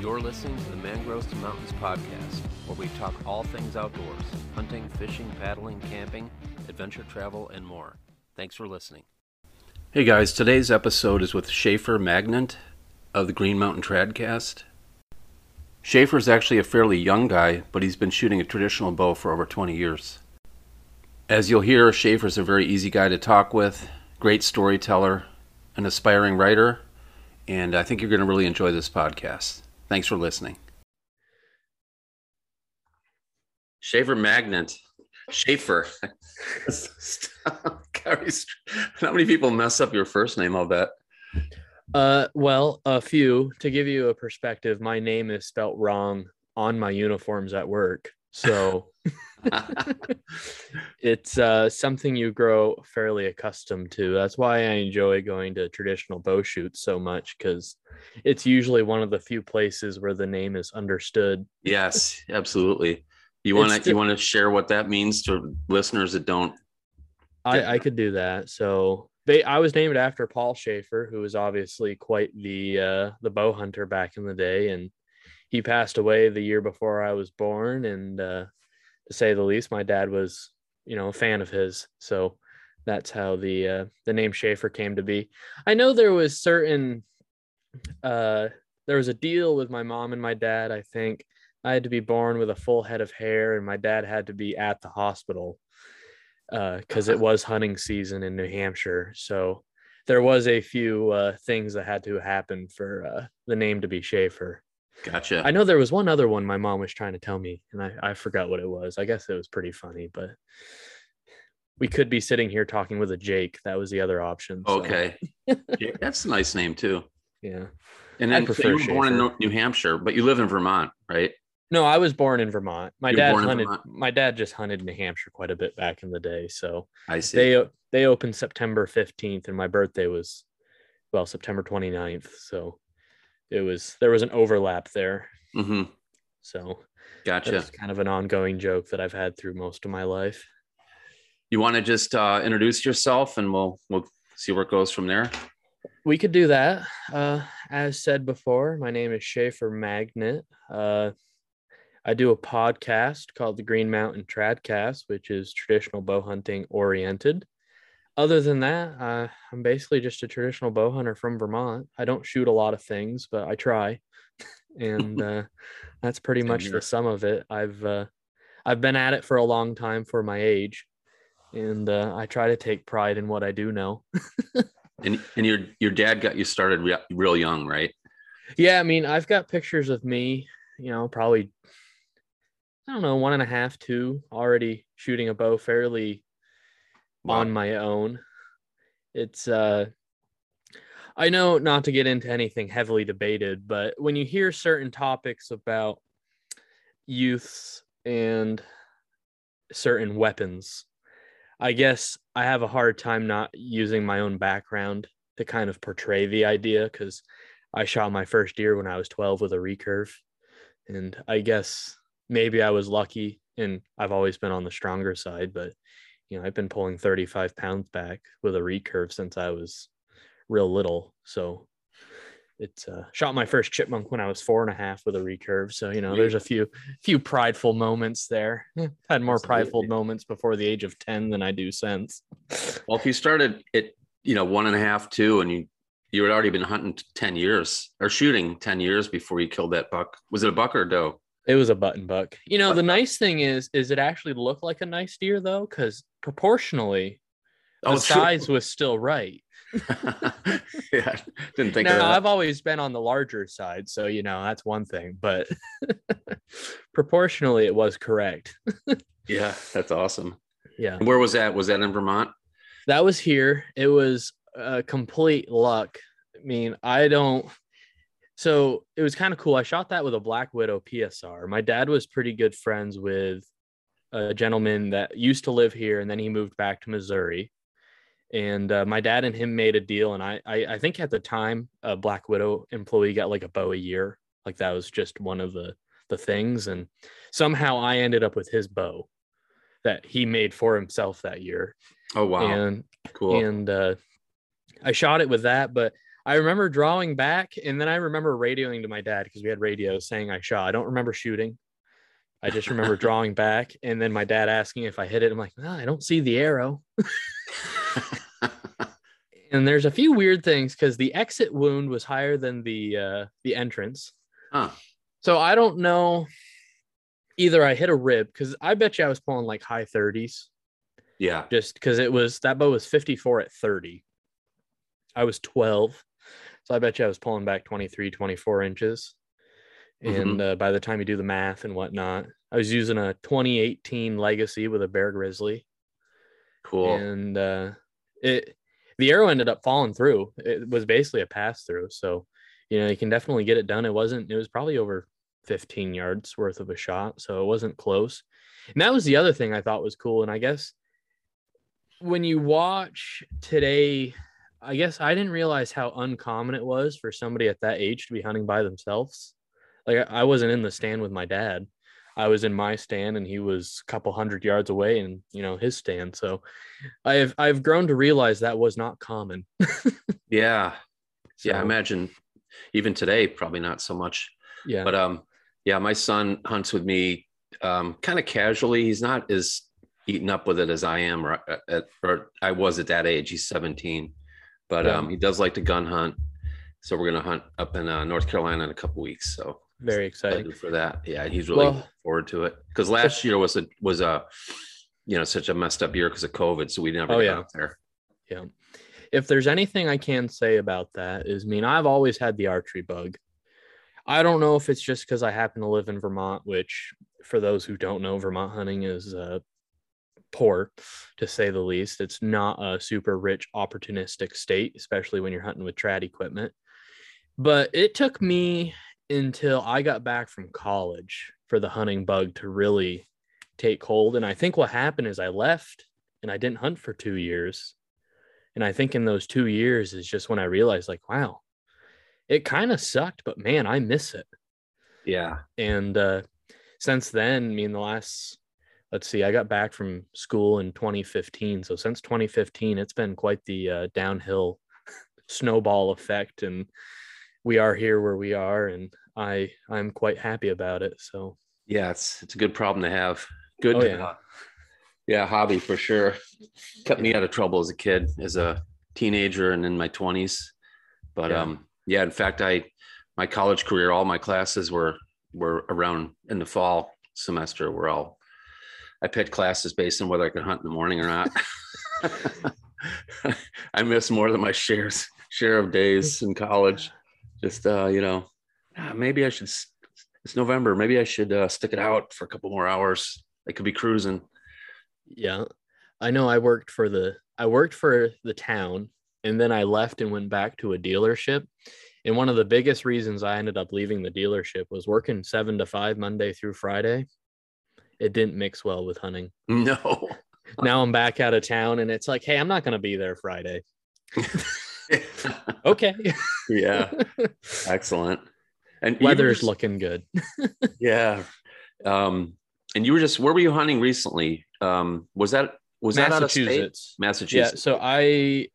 You're listening to the Mangroves to Mountains podcast, where we talk all things outdoors hunting, fishing, paddling, camping, adventure travel, and more. Thanks for listening. Hey guys, today's episode is with Schafer Magnant of the Green Mountain Tradcast. Schafer is actually a fairly young guy, but he's been shooting a traditional bow for over 20 years. As you'll hear, Schafer's a very easy guy to talk with, great storyteller, an aspiring writer, and I think you're going to really enjoy this podcast. Thanks for listening. Schafer Magnant. Schafer. How many people mess up your first name? I'll bet. Uh, well, a few. To give you a perspective, my name is spelt wrong on my uniforms at work. So it's uh, something you grow fairly accustomed to. That's why I enjoy going to traditional bow shoots so much because it's usually one of the few places where the name is understood. Yes, absolutely. You want to you want to share what that means to listeners that don't? I, I could do that. So they, I was named after Paul Schafer, who was obviously quite the uh, the bow hunter back in the day, and he passed away the year before I was born. And uh, to say the least, my dad was, you know, a fan of his. So that's how the uh, the name Schafer came to be. I know there was certain uh, there was a deal with my mom and my dad. I think I had to be born with a full head of hair, and my dad had to be at the hospital because uh, it was hunting season in New Hampshire. So there was a few uh, things that had to happen for uh, the name to be Schafer. Gotcha. I know there was one other one my mom was trying to tell me, and I, I forgot what it was. I guess it was pretty funny, but we could be sitting here talking with a Jake. That was the other option. So. Okay. that's a nice name too. Yeah. And then so you were born in New Hampshire, but you live in Vermont, right? No, I was born in Vermont. My dad hunted. My dad just hunted New Hampshire quite a bit back in the day. So I see. They they opened September fifteenth, and my birthday was, well, September 29th. So it was there was an overlap there. Mm-hmm. So gotcha. It's kind of an ongoing joke that I've had through most of my life. You want to just uh, introduce yourself, and we'll we'll see where it goes from there. We could do that. Uh, as said before, my name is Schafer Magnant. Uh, I do a podcast called the Green Mountain Tradcast, which is traditional bow hunting oriented other than that, uh, I'm basically just a traditional bow hunter from Vermont. I don't shoot a lot of things, but I try, and uh, that's pretty much the sum of it. I've uh, I've been at it for a long time for my age, and uh, I try to take pride in what I do know. and and your your dad got you started re- real young, right? Yeah, I mean, I've got pictures of me. You know, probably I don't know, one and a half, two, already shooting a bow fairly wow. on my own. It's uh I know not to get into anything heavily debated, but when you hear certain topics about youths and certain weapons, I guess I have a hard time not using my own background to kind of portray the idea because I shot my first deer when I was 12 with a recurve. And I guess maybe I was lucky and I've always been on the stronger side, but you know, I've been pulling 35 pounds back with a recurve since I was real little. So it's uh, shot my first chipmunk when I was four and a half with a recurve. So, you know, there's a few, few prideful moments there. Had more Absolutely. prideful moments before the age of 10 than I do since. Well, if you started at, you know, one and a half, two, and you, you had already been hunting 10 years or shooting 10 years before you killed that buck. Was it a buck or a doe? It was a button buck. You know, the nice thing is, is it actually looked like a nice deer though, because proportionally, the oh, size was still right. yeah, didn't think. Now I've always been on the larger side, so you know that's one thing, but proportionally, it was correct. yeah, that's awesome. Yeah. And where was that? Was that in Vermont? That was here. It was a complete luck. I mean, I don't so it was kind of cool. I shot that with a Black Widow PSR. My dad was pretty good friends with a gentleman that used to live here, and then he moved back to Missouri. And uh, my dad and him made a deal, and I, I, I think at the time a Black Widow employee got like a bow a year, like that was just one of the the things. And somehow I ended up with his bow that he made for himself that year. Oh wow! And cool. And uh, I shot it with that, but I remember drawing back, and then I remember radioing to my dad because we had radios saying I shot. I don't remember shooting. I just remember drawing back, and then my dad asking if I hit it. I'm like, I don't see the arrow. and there's a few weird things because the exit wound was higher than the uh, the entrance. Huh. So I don't know. Either I hit a rib because I bet you I was pulling like high 30s Yeah. just because it was that bow was 54 at 30. I was 12. So I bet you I was pulling back 23, 24 inches. And uh, by the time you do the math and whatnot, I was using a 2018 Legacy with a Bear Grizzly. Cool. And uh, it the arrow ended up falling through. It was basically a pass through. So, you know, you can definitely get it done. It wasn't, it was probably over 15 yards worth of a shot. So it wasn't close. And that was the other thing I thought was cool. And I guess when you watch today, I guess I didn't realize how uncommon it was for somebody at that age to be hunting by themselves. Like I wasn't in the stand with my dad. I was in my stand and he was a couple hundred yards away in, you know, his stand. So I've I've grown to realize that was not common. yeah. Yeah. I imagine even today, probably not so much. yeah. But um, yeah, my son hunts with me um, kind of casually. He's not as eaten up with it as I am, or, uh, or I was at that age. He's 17, but Yeah. um, he does like to gun hunt. So we're gonna hunt up in uh, North Carolina in a couple weeks. So very excited for that. Yeah, he's really Well- forward to it because last year was a was a you know such a messed up year because of COVID, so we never Oh, got yeah. out there. Yeah. If there's anything I can say about that is, I mean, I've always had the archery bug. I don't know if it's just because I happen to live in Vermont, which, for those who don't know, Vermont hunting is uh, poor, to say the least. It's not a super rich, opportunistic state, especially when you're hunting with trad equipment. But it took me until I got back from college for the hunting bug to really take hold. And I think what happened is I left and I didn't hunt for two years. And I think in those two years is just when I realized, like, wow, it kind of sucked, but man, I miss it. Yeah, And uh, since then, I mean, the last, let's see, I got back from school in 2015. So since 2015, it's been quite the uh, downhill snowball effect. And we are here where we are. And I, I'm quite happy about it. So, yeah, it's it's a good problem to have. Good, Oh, yeah. uh, yeah, hobby for sure. Kept me out of trouble as a kid, as a teenager, and in my twenties. But Yeah. um, yeah, in fact, I my college career, all my classes were were around in the fall semester. Were all I picked classes based on whether I could hunt in the morning or not. I missed more than my shares share of days in college. Just uh, you know, ah, maybe I should. It's November. Maybe I should uh, stick it out for a couple more hours. I could be cruising. Yeah. I know I worked for the I worked for the town and then I left and went back to a dealership. And one of the biggest reasons I ended up leaving the dealership was working 7 to 5 Monday through Friday. It didn't mix well with hunting. No. Now I'm back out of town and it's like, "Hey, I'm not going to be there Friday." Okay. yeah. Excellent. And Weather's just- looking good. Yeah. Um, and you were just where were you hunting recently? Um, was that was that state? Massachusetts. Yeah, so I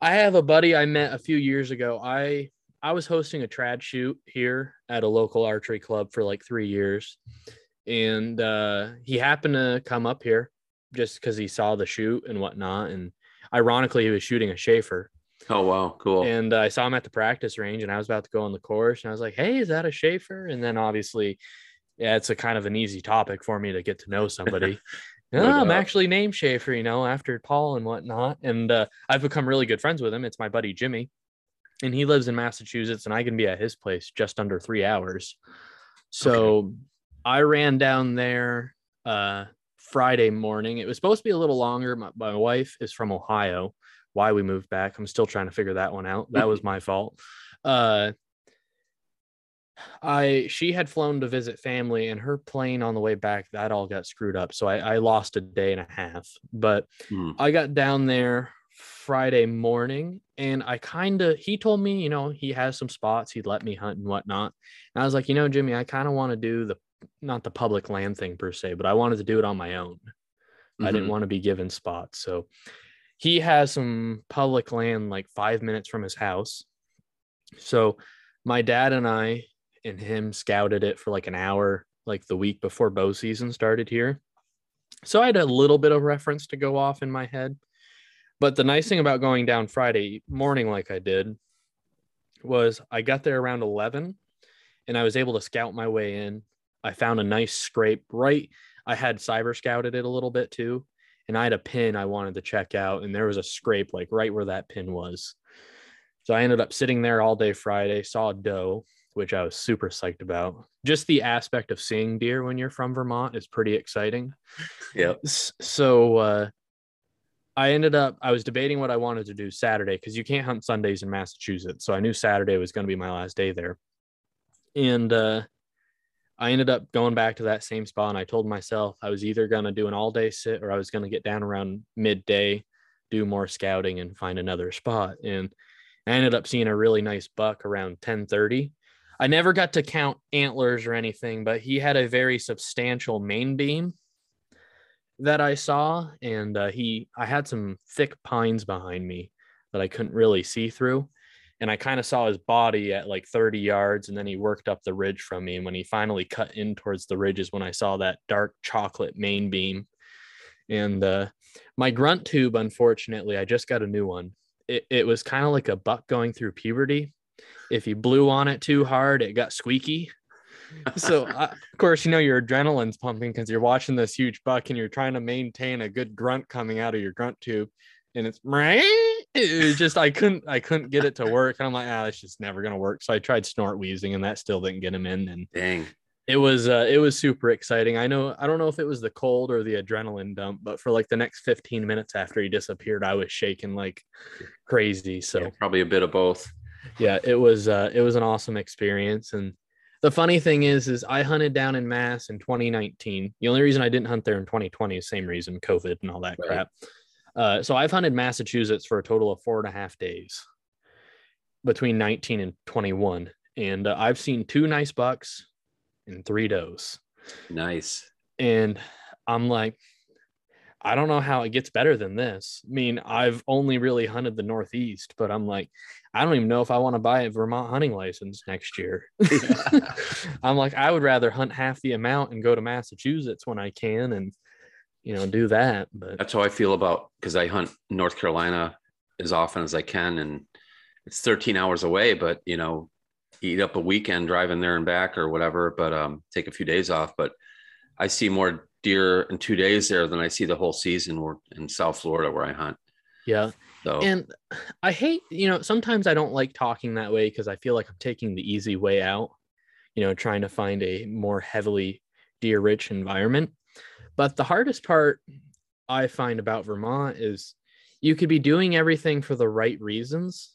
I have a buddy I met a few years ago. I I was hosting a trad shoot here at a local archery club for like 3 years. And uh he happened to come up here just because he saw the shoot and whatnot. And ironically, he was shooting a Schafer. Oh wow, cool. And uh, I saw him at the practice range and I was about to go on the course. And I was like, hey, is that a Schafer? And then obviously, yeah, it's a kind of an easy topic for me to get to know somebody. No "Oh, I'm actually named Schafer, you know, after Paul and whatnot. And uh, I've become really good friends with him. It's my buddy Jimmy. And he lives in Massachusetts and I can be at his place just under three hours. So I ran down there uh, Friday morning. It was supposed to be a little longer. My, my wife is from Ohio. Why we moved back, I'm still trying to figure that one out. That was my fault. Uh, I she had flown to visit family, and her plane on the way back that all got screwed up. So I, I lost a day and a half. But Hmm. I got down there Friday morning, and I kind of he told me, you know, he has some spots he'd let me hunt and whatnot. And I was like, you know, Jimmy, I kind of want to do the not the public land thing per se, but I wanted to do it on my own. I didn't Mhm. want to be given spots. So he has some public land like five minutes from his house. So my dad and I and him scouted it for like an hour, like the week before bow season started here. So I had a little bit of reference to go off in my head. But the nice thing about going down Friday morning, like I did, was I got there around 11 and I was able to scout my way in. I found a nice scrape right. I had cyber scouted it a little bit too. And I had a pin I wanted to check out, and there was a scrape like right where that pin was. So I ended up sitting there all day Friday, saw a doe, which I was super psyched about. Just the aspect of seeing deer when you're from Vermont is pretty exciting. Yeah. So uh, I ended up, I was debating what I wanted to do Saturday because you can't hunt Sundays in Massachusetts. So I knew Saturday was going to be my last day there. And uh, I ended up going back to that same spot. And I told myself I was either going to do an all day sit or I was going to get down around midday, do more scouting and find another spot. And I ended up seeing a really nice buck around 1030. I never got to count antlers or anything, but he had a very substantial main beam that I saw, and uh, he I had some thick pines behind me that I couldn't really see through, and I kind of saw his body at like 30 yards, and then he worked up the ridge from me, and when he finally cut in towards the ridge is when I saw that dark chocolate main beam, and uh, my grunt tube, unfortunately, I just got a new one. It, it was kind of like a buck going through puberty. If you blew on it too hard, it got squeaky so uh, of course you know your adrenaline's pumping because you're watching this huge buck and you're trying to maintain a good grunt coming out of your grunt tube and it's it was just i couldn't i couldn't get it to work. And i'm like ah it's just never gonna work. So i tried snort wheezing and that still didn't get him in. And dang. it was uh, it was super exciting. I know i don't know if it was the cold or the adrenaline dump but for like the next 15 minutes after he disappeared i was shaking like crazy. So yeah, probably a bit of both. Yeah it was uh it was an awesome experience. And the funny thing is, is I hunted down in Mass in 2019. The only reason I didn't hunt there in 2020 is same reason, COVID and all that right. crap. Uh, so I've hunted Massachusetts for a total of four and a half days between 19 and 21, and uh, I've seen two nice bucks and three does. Nice. And I'm like, I don't know how it gets better than this. I mean, I've only really hunted the Northeast, but I'm like, I don't even know if I want to buy a Vermont hunting license next year. I'm like, I would rather hunt half the amount and go to Massachusetts when I can and, you know, do that. But that's how I feel about because I hunt North Carolina as often as I can. And it's 13 hours away, but, you know, eat up a weekend driving there and back or whatever, but um, take a few days off. But I see more deer in two days there than I see the whole season in South Florida where I hunt. Yeah. So. And I hate, you know, sometimes I don't like talking that way because I feel like I'm taking the easy way out, you know, trying to find a more heavily deer rich environment. But the hardest part I find about Vermont is you could be doing everything for the right reasons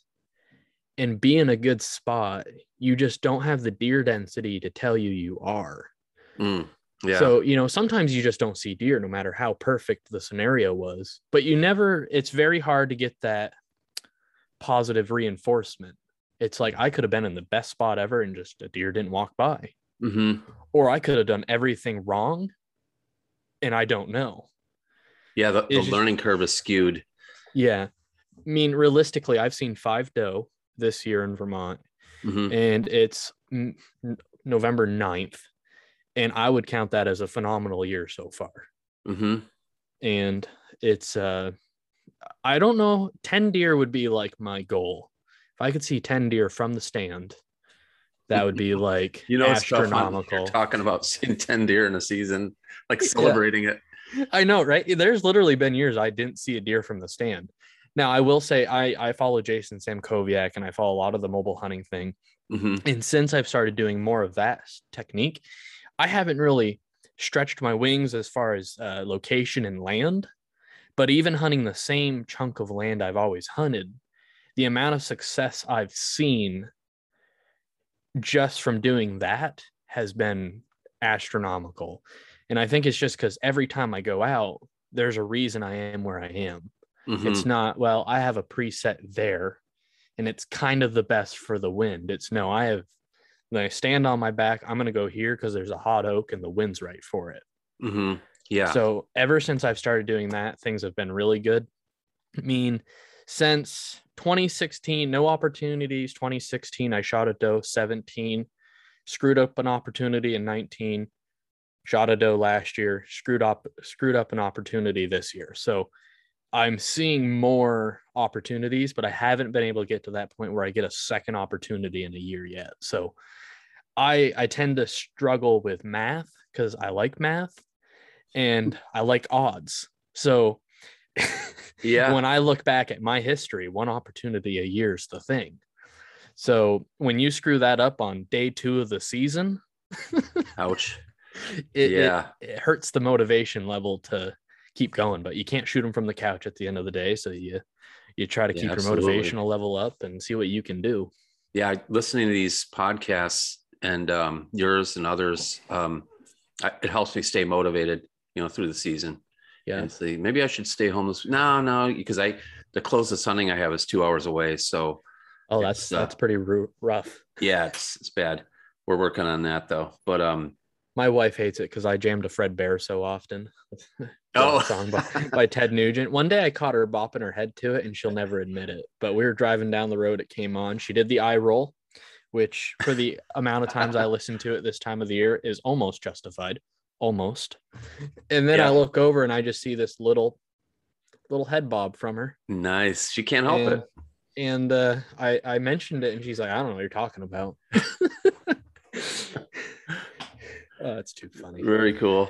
and be in a good spot. You just don't have the deer density to tell you you are. Mm. Yeah. So, you know, sometimes you just don't see deer no matter how perfect the scenario was, but you never, it's very hard to get that positive reinforcement. It's like I could have been in the best spot ever and just a deer didn't walk by. Mm-hmm. Or I could have done everything wrong and I don't know. Yeah. The, the learning curve is skewed. Yeah. I mean, realistically, I've seen five doe this year in Vermont mm-hmm. and it's November 9th and I would count that as a phenomenal year so far. Mm-hmm. And it's uh, I don't know, ten deer would be like my goal. If I could see ten deer from the stand, that would be like you know astronomical. talking about seeing ten deer in a season, like celebrating yeah. it. I know, right? There's literally been years I didn't see a deer from the stand. Now I will say I I follow Jason Samkoviak and I follow a lot of the mobile hunting thing. Mm-hmm. And since I've started doing more of that technique, I haven't really stretched my wings as far as uh, location and land, but even hunting the same chunk of land I've always hunted, the amount of success I've seen just from doing that has been astronomical. And I think it's just because every time I go out, there's a reason I am where I am. Mm-hmm. It's not, well, I have a preset there and it's kind of the best for the wind. It's no, I have then I stand on my back. I'm going to go here because there's a hot oak and the wind's right for it. Mm-hmm. Yeah. So ever since I've started doing that, things have been really good. I mean, since 2016, no opportunities. 2016, I shot a doe 17, screwed up an opportunity in 19, shot a doe last year, screwed up screwed up an opportunity this year. So I'm seeing more opportunities, but I haven't been able to get to that point where I get a second opportunity in a year yet. So I I tend to struggle with math because I like math and I like odds. So Yeah. when I look back at my history, one opportunity a year is the thing. So when you screw that up on day two of the season, Ouch. it, it- yeah. it hurts the motivation level to keep going. But you can't shoot them from the couch at the end of the day. So you you try to Yeah, keep absolutely. your motivational level up and see what you can do. yeah listening to these podcasts and um, yours and others um, I, it helps me stay motivated you know through the season Yeah. and see maybe i should stay home this no no because i the closest hunting i have is two hours away so Oh, that's uh, that's pretty rough. yeah it's it's bad we're working on that though but um My wife hates it because I jammed a Fred Bear so often. Oh. song by, by Ted Nugent. One day I caught her bopping her head to it, and she'll never admit it. But we were driving down the road. It came on. She did the eye roll, which for the amount of times I listened to it this time of the year is almost justified, almost. And then I look over and I just see this little, little head bob from her. nice she can't help and, it And uh, I I mentioned it, and she's like, "I don't know what you're talking about." oh, it's too funny. very cool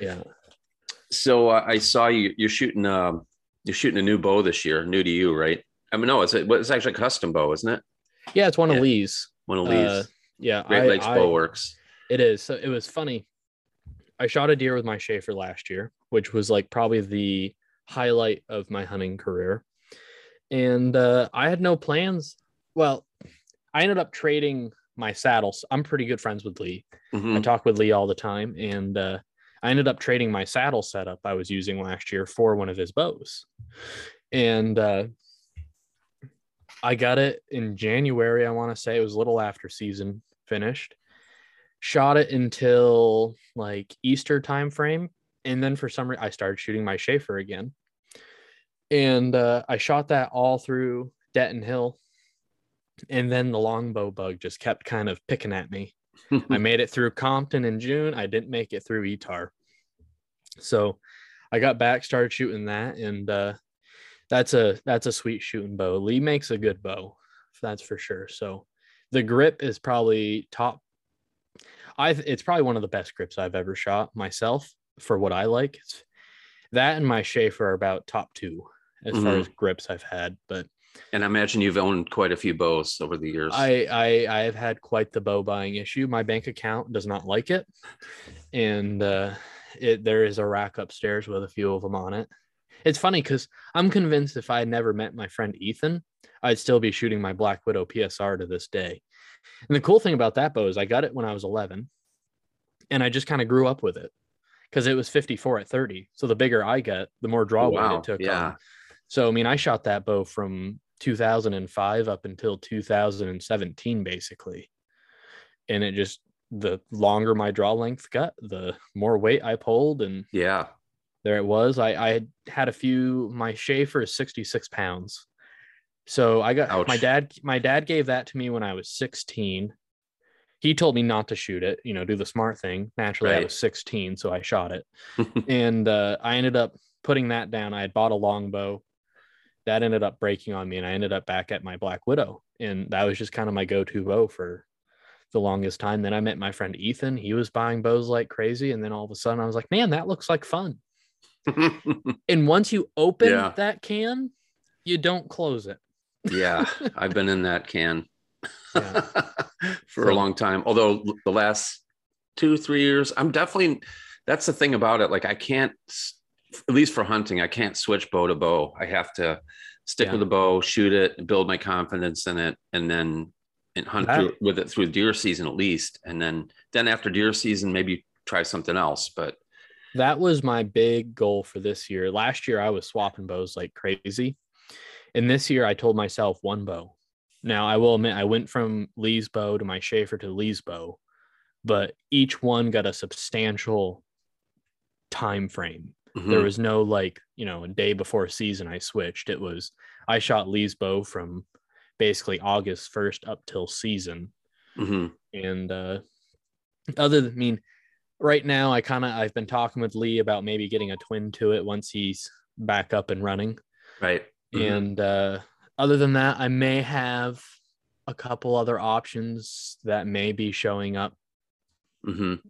Yeah. so uh, i saw you you're shooting um you're shooting a new bow this year new to you right i mean no it's a, it's actually a custom bow isn't it Yeah, it's one Yeah. of Lee's. one of Uh, yeah, great I- lakes I- bow works It is. So it was funny. I shot a deer with my Schafer last year, which was like probably the highlight of my hunting career. And uh, I had no plans. Well, I ended up trading my saddles. I'm pretty good friends with Lee. I Mhm. talk with Lee all the time, and uh, I ended up trading my saddle setup I was using last year for one of his bows, and uh, I got it in January. I want to say it was a little after season finished. Shot it until like Easter time frame, and then for some reason I started shooting my Schafer again, and uh, I shot that all through Denton Hill, and then the longbow bug just kept kind of picking at me. I made it through Compton in June. I didn't make it through Etar. So I got back, started shooting that, and uh, that's a that's a sweet shooting bow. Lee makes a good bow, that's for sure. So the grip is probably top. I it's probably one of the best grips I've ever shot myself for what I like. It's, that and my Schafer are about top two as far Mhm. as grips I've had, but And I imagine you've owned quite a few bows over the years. I, I I have had quite the bow buying issue. My bank account does not like it, and uh, it there is a rack upstairs with a few of them on it. It's funny because I'm convinced if I had never met my friend Ethan, I'd still be shooting my Black Widow PSR to this day. And the cool thing about that bow is I got it when I was 11, and I just kind of grew up with it because it was 54 at 30. So the bigger I get, the more draw weight Wow, it took yeah. on. So I mean, I shot that bow from 2005 up until 2017, basically, and it just the longer my draw length got, the more weight I pulled, and yeah. there it was. I I had had a few. My Schafer is 66 pounds, so I got my dad. My dad gave that to me when I was 16. He told me not to shoot it, you know, do the smart thing. Naturally, I was 16, so I shot it and uh, I ended up putting that down. I had bought a longbow that ended up breaking on me, and I ended up back at my Black Widow, and that was just kind of my go-to bow for the longest time. Then I met my friend Ethan. He was buying bows like crazy, and then all of a sudden I was like, "Man, that looks like fun." And once you open Yeah. that can, you don't close it. Yeah. I've been in that can Yeah. for So- a long time. Although the last two, three years, I'm definitely, that's the thing about it. Like I can't, at least for hunting, I can't switch bow to bow. I have to stick Yeah. with the bow, shoot it, build my confidence in it, and then and hunt That- through, with it through deer season at least. And then, then after deer season, maybe try something else. But That was my big goal for this year. Last year I was swapping bows like crazy. And this year I told myself one bow. Now I will admit I went from Lee's bow to my Schafer to Lee's bow, but each one got a substantial time frame. There Mhm. was no like, you know, a day before season I switched. It was I shot Lee's bow from basically August 1st up till season. Mhm. And uh other than I mean, right now I kind of I've been talking with Lee about maybe getting a twin to it once he's back up and running. right. Mhm. And uh other than that, I may have a couple other options that may be showing up Mhm.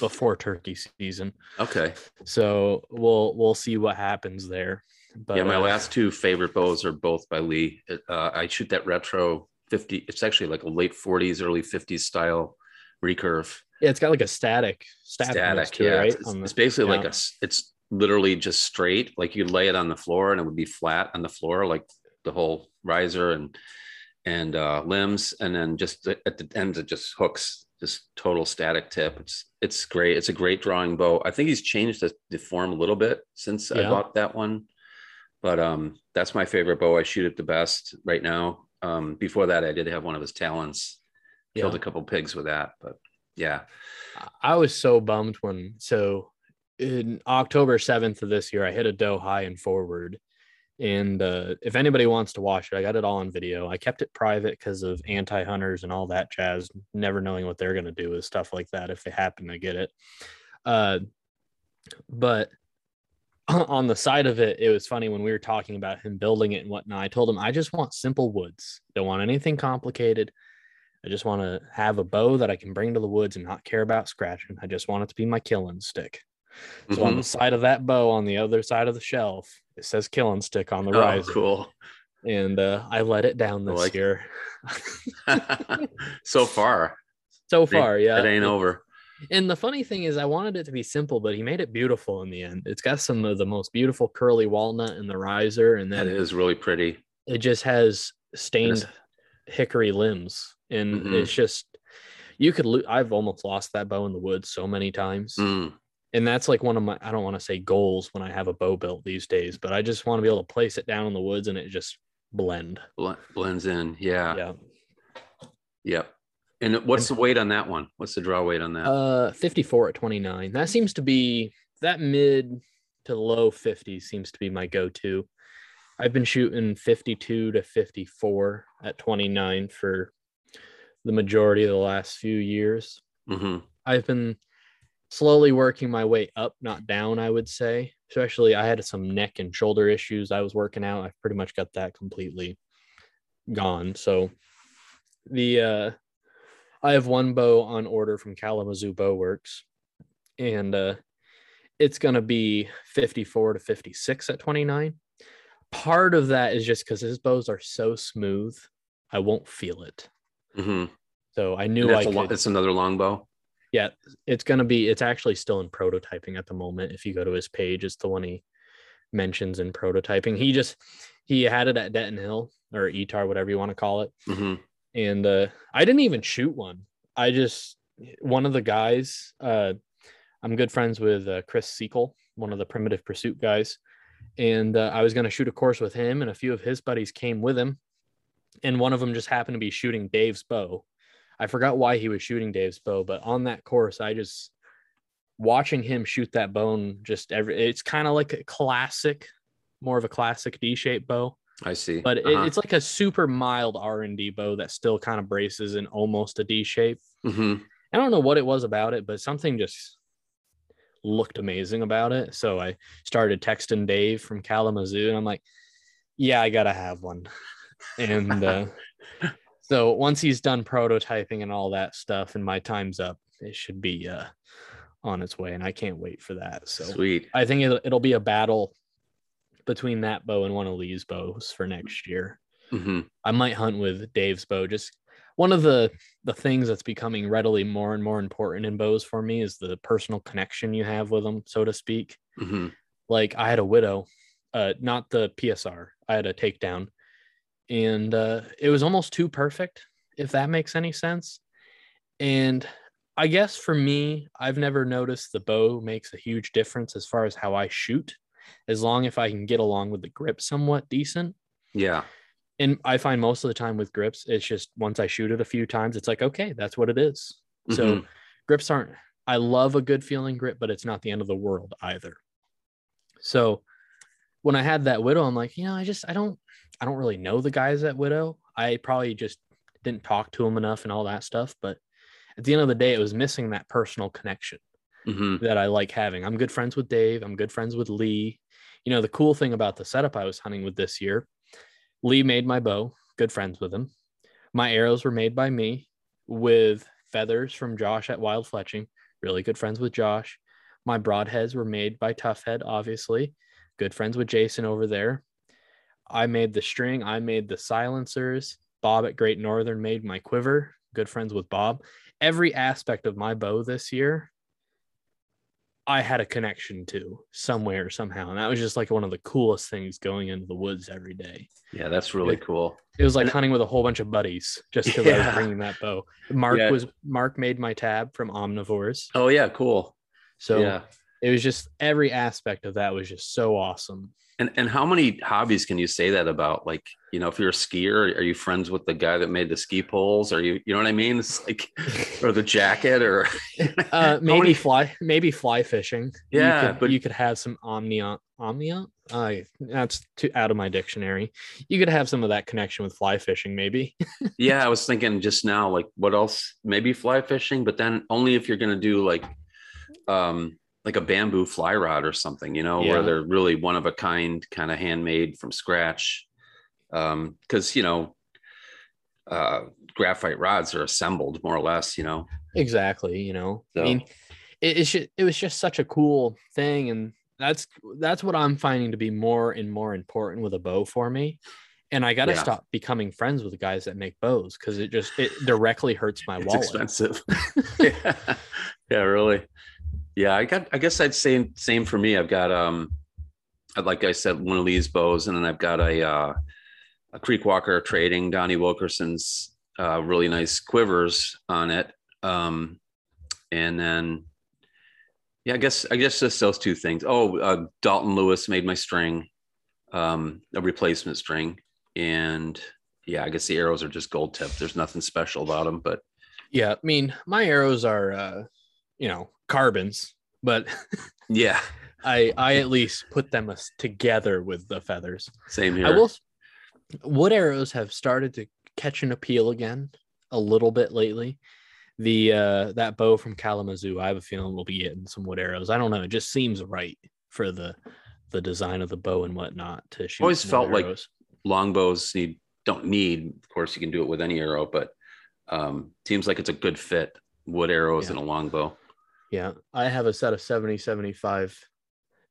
before turkey season. Okay. So we'll we'll see what happens there. But yeah, my uh, last two favorite bows are both by Lee. Uh, I shoot that retro 50. It's actually like a late 40s, early 50s style recurve. yeah, it's got like a static static, Static. Yeah. it, right? It's, the- it's basically like a it's literally just straight. Like you lay it on the floor and it would be flat on the floor, like the whole riser and, and uh, limbs. And then just at the ends, it just hooks, just total static tip. It's, it's great. It's a great drawing bow. I think he's changed the, the form a little bit since I bought that one. But um, that's my favorite bow. I shoot it the best right now. Um, before that, I did have one of his talons. Killed Yeah. a couple pigs with that, but yeah. I was so bummed when so in October 7th of this year, I hit a doe high and forward. And uh, if anybody wants to watch it, I got it all on video. I kept it private because of anti hunters and all that jazz, never knowing what they're going to do with stuff like that if they happen to get it. Uh, but on the side of it, it was funny when we were talking about him building it and whatnot. I told him, I just want simple woods, don't want anything complicated. I just want to have a bow that I can bring to the woods and not care about scratching. I just want it to be my killing stick. So on Mhm. the side of that bow, on the other side of the shelf, it says killing stick on the Oh, riser. cool. And uh, I let it down this like year. so far, so far, yeah. it ain't over. And the funny thing is, I wanted it to be simple, but he made it beautiful in the end. It's got some of the most beautiful curly walnut in the riser, and That then is really pretty. it just has stained hickory limbs, and Mhm. it's just you could. Lo- I've almost lost that bow in the woods so many times, Mm, and that's like one of my. I don't want to say goals when I have a bow built these days, but I just want to be able to place it down in the woods and it just blend. bl- blends in. Yeah. Yeah. Yep. And what's the weight on that one? What's the draw weight on that? Uh, 54 at 29. That seems to be that mid to low 50s seems to be my go-to. I've been shooting 52 to 54 at 29 for the majority of the last few years. hmm I've been slowly working my way up, not down, I would say. Especially I had some neck and shoulder issues I was working out. I've pretty much got that completely gone. So the uh I have one bow on order from Kalamazoo Bow Works, and uh it's gonna be 54 to 56 at 29. Part of that is just because his bows are so smooth, I won't feel it. Mm-hmm. So I knew I a lo- could it's another longbow. Yeah it's going to be it's actually still in prototyping at the moment if you go to his page it's the one he mentions in prototyping. He just he had it at denton hill or etar whatever you want to call it. Hmm and uh i didn't even shoot one. I just one of the guys uh i'm good friends with uh, chris Sekel, one of the primitive pursuit guys. And uh, i was going to shoot a course with him and a few of his buddies came with him. And one of them just happened to be shooting dave's bow I forgot why he was shooting Dave's bow, but on that course, I just watching him shoot that bone just every it's kind of like a classic, more of a classic D-shaped bow, I see. but Uh-huh. it's like a super mild R&D bow that still kind of braces in almost a D shape. Mhm. I don't know what it was about it, but something just looked amazing about it. So I started texting Dave from Kalamazoo, and I'm like, "Yeah, I gotta have one." And uh, so once he's done prototyping and all that stuff, and my time's up, it should be uh, on its way, and I can't wait for that. So Sweet. I think it'll, it'll be a battle between that bow and one of Lee's bows for next year. hmm I might hunt with Dave's bow. Just one of the the things that's becoming readily more and more important in bows for me is the personal connection you have with them, so to speak. hmm Like I had a widow, uh, not the PSR. I had a takedown, and uh, it was almost too perfect, if that makes any sense. And I guess for me, I've never noticed the bow makes a huge difference as far as how I shoot, as long if I can get along with the grip somewhat decent Yeah. and I find most of the time with grips, it's just once I shoot it a few times, it's like, okay, that's what it is. So Mhm. grips aren't, I love a good feeling grip, but it's not the end of the world either. So when I had that widow, I'm like, you know, I just I don't I don't really know the guys at widow. I probably just didn't talk to them enough and all that stuff. But at the end of the day, it was missing that personal connection Mm-hmm. that I like having. I'm good friends with Dave. I'm good friends with Lee. You know, the cool thing about the setup I was hunting with this year, Lee made my bow, good friends with him. My arrows were made by me with feathers from Josh at Wild Fletching, really good friends with Josh. My broadheads were made by Toughhead, obviously, good friends with Jason over there. I made the string, I made the silencers. Bob at Great Northern made my quiver, good friends with Bob. Every aspect of my bow this year I had a connection to somewhere somehow. And that was just like one of the coolest things going into the woods every day. Yeah, that's really It- cool. It was like hunting with a whole bunch of buddies just because I was bringing that bow. Mark Yeah. was Mark made my tab from Omnivores. Oh yeah, cool. So yeah. it was just every aspect of that was just so awesome. And and how many hobbies can you say that about? Like, you know, if you're a skier, are you friends with the guy that made the ski poles? Are you, you know what I mean? It's like, or the jacket, or Uh, maybe many- fly, maybe fly fishing. Yeah, you could, but- you could have some omnia omnia. I that's too out of my dictionary. You could have some of that connection with fly fishing, maybe. yeah, I was thinking just now, like, what else? Maybe fly fishing, but then only if you're gonna do like, um, like a bamboo fly rod or something, you know, Yeah. where they're really one of a kind, kind of handmade from scratch. Um, because you know, uh, graphite rods are assembled more or less, you know. Exactly. You know, So- I mean, it, it's just, it was just such a cool thing, and that's that's what I'm finding to be more and more important with a bow for me. And I got to Yeah. stop becoming friends with the guys that make bows because it just it directly hurts my it's wallet. expensive. yeah. yeah, really. Yeah, I got. I guess I'd say same for me. I've got um, like I said, one of these bows, and then I've got a uh, a Creek Walker Trading Donnie Wilkerson's uh, really nice quivers on it. Um, and then yeah, I guess I guess just those two things. Oh, uh, Dalton Lewis made my string, um, a replacement string, and yeah, I guess the arrows are just gold tipped. There's nothing special about them, but Yeah, I mean, my arrows are, uh, you know, carbons, but yeah, I I at least put them together with the feathers. same here. I will. Wood arrows have started to catch an appeal again a little bit lately. The uh that bow from Kalamazoo, I have a feeling we'll be getting some wood arrows. I don't know. It just seems right for the the design of the bow and whatnot to shoot. Always felt wood like- arrows. Longbows need don't need. Of course, you can do it with any arrow, but um, seems like it's a good fit. Wood arrows Yeah. and a longbow. Yeah, I have a set of 70 75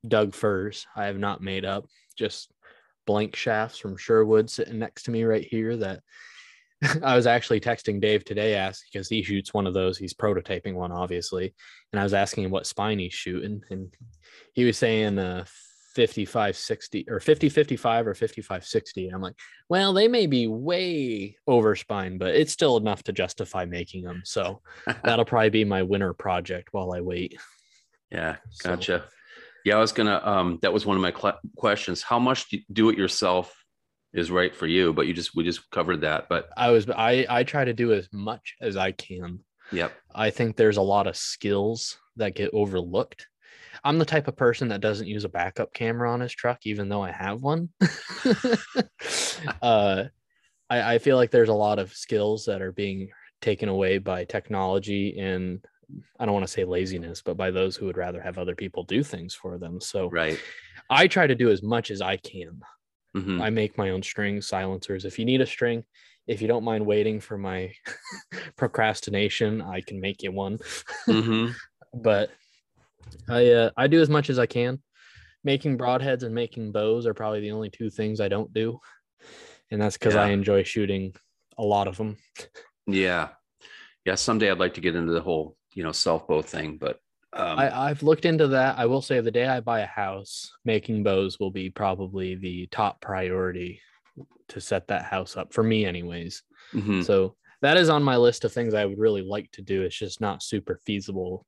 Doug firs I have not made up, just blank shafts from Sherwood sitting next to me right here. That I was actually texting Dave today, asking because he shoots one of those. He's prototyping one, obviously. And I was asking him what spine he's shooting, and he was saying uh 55 60 or 50 55 or 55 60. I'm like, well, they may be way over spine, but it's still enough to justify making them. So that'll probably be my winter project while I wait. Yeah, So- gotcha. Yeah, I was gonna. Um, that was one of my cl- questions. How much do, do it yourself is right for you? But you just we just covered that. But I was I I try to do as much as I can. yep, I think there's a lot of skills that get overlooked. I'm the type of person that doesn't use a backup camera on his truck, even though I have one. uh, I, I feel like there's a lot of skills that are being taken away by technology and I don't want to say laziness, but by those who would rather have other people do things for them. So right. I try to do as much as I can. Mhm. I make my own strings, silencers. If you need a string, if you don't mind waiting for my procrastination, I can make you one. Mhm. But I uh, I do as much as I can. Making broadheads and making bows are probably the only two things I don't do, and that's because I enjoy shooting a lot of them. Yeah, yeah. Someday I'd like to get into the whole you know self bow thing, but um, I, I've looked into that. I will say the day I buy a house, making bows will be probably the top priority to set that house up for me, anyways. mhm. So that is on my list of things I would really like to do. It's just not super feasible,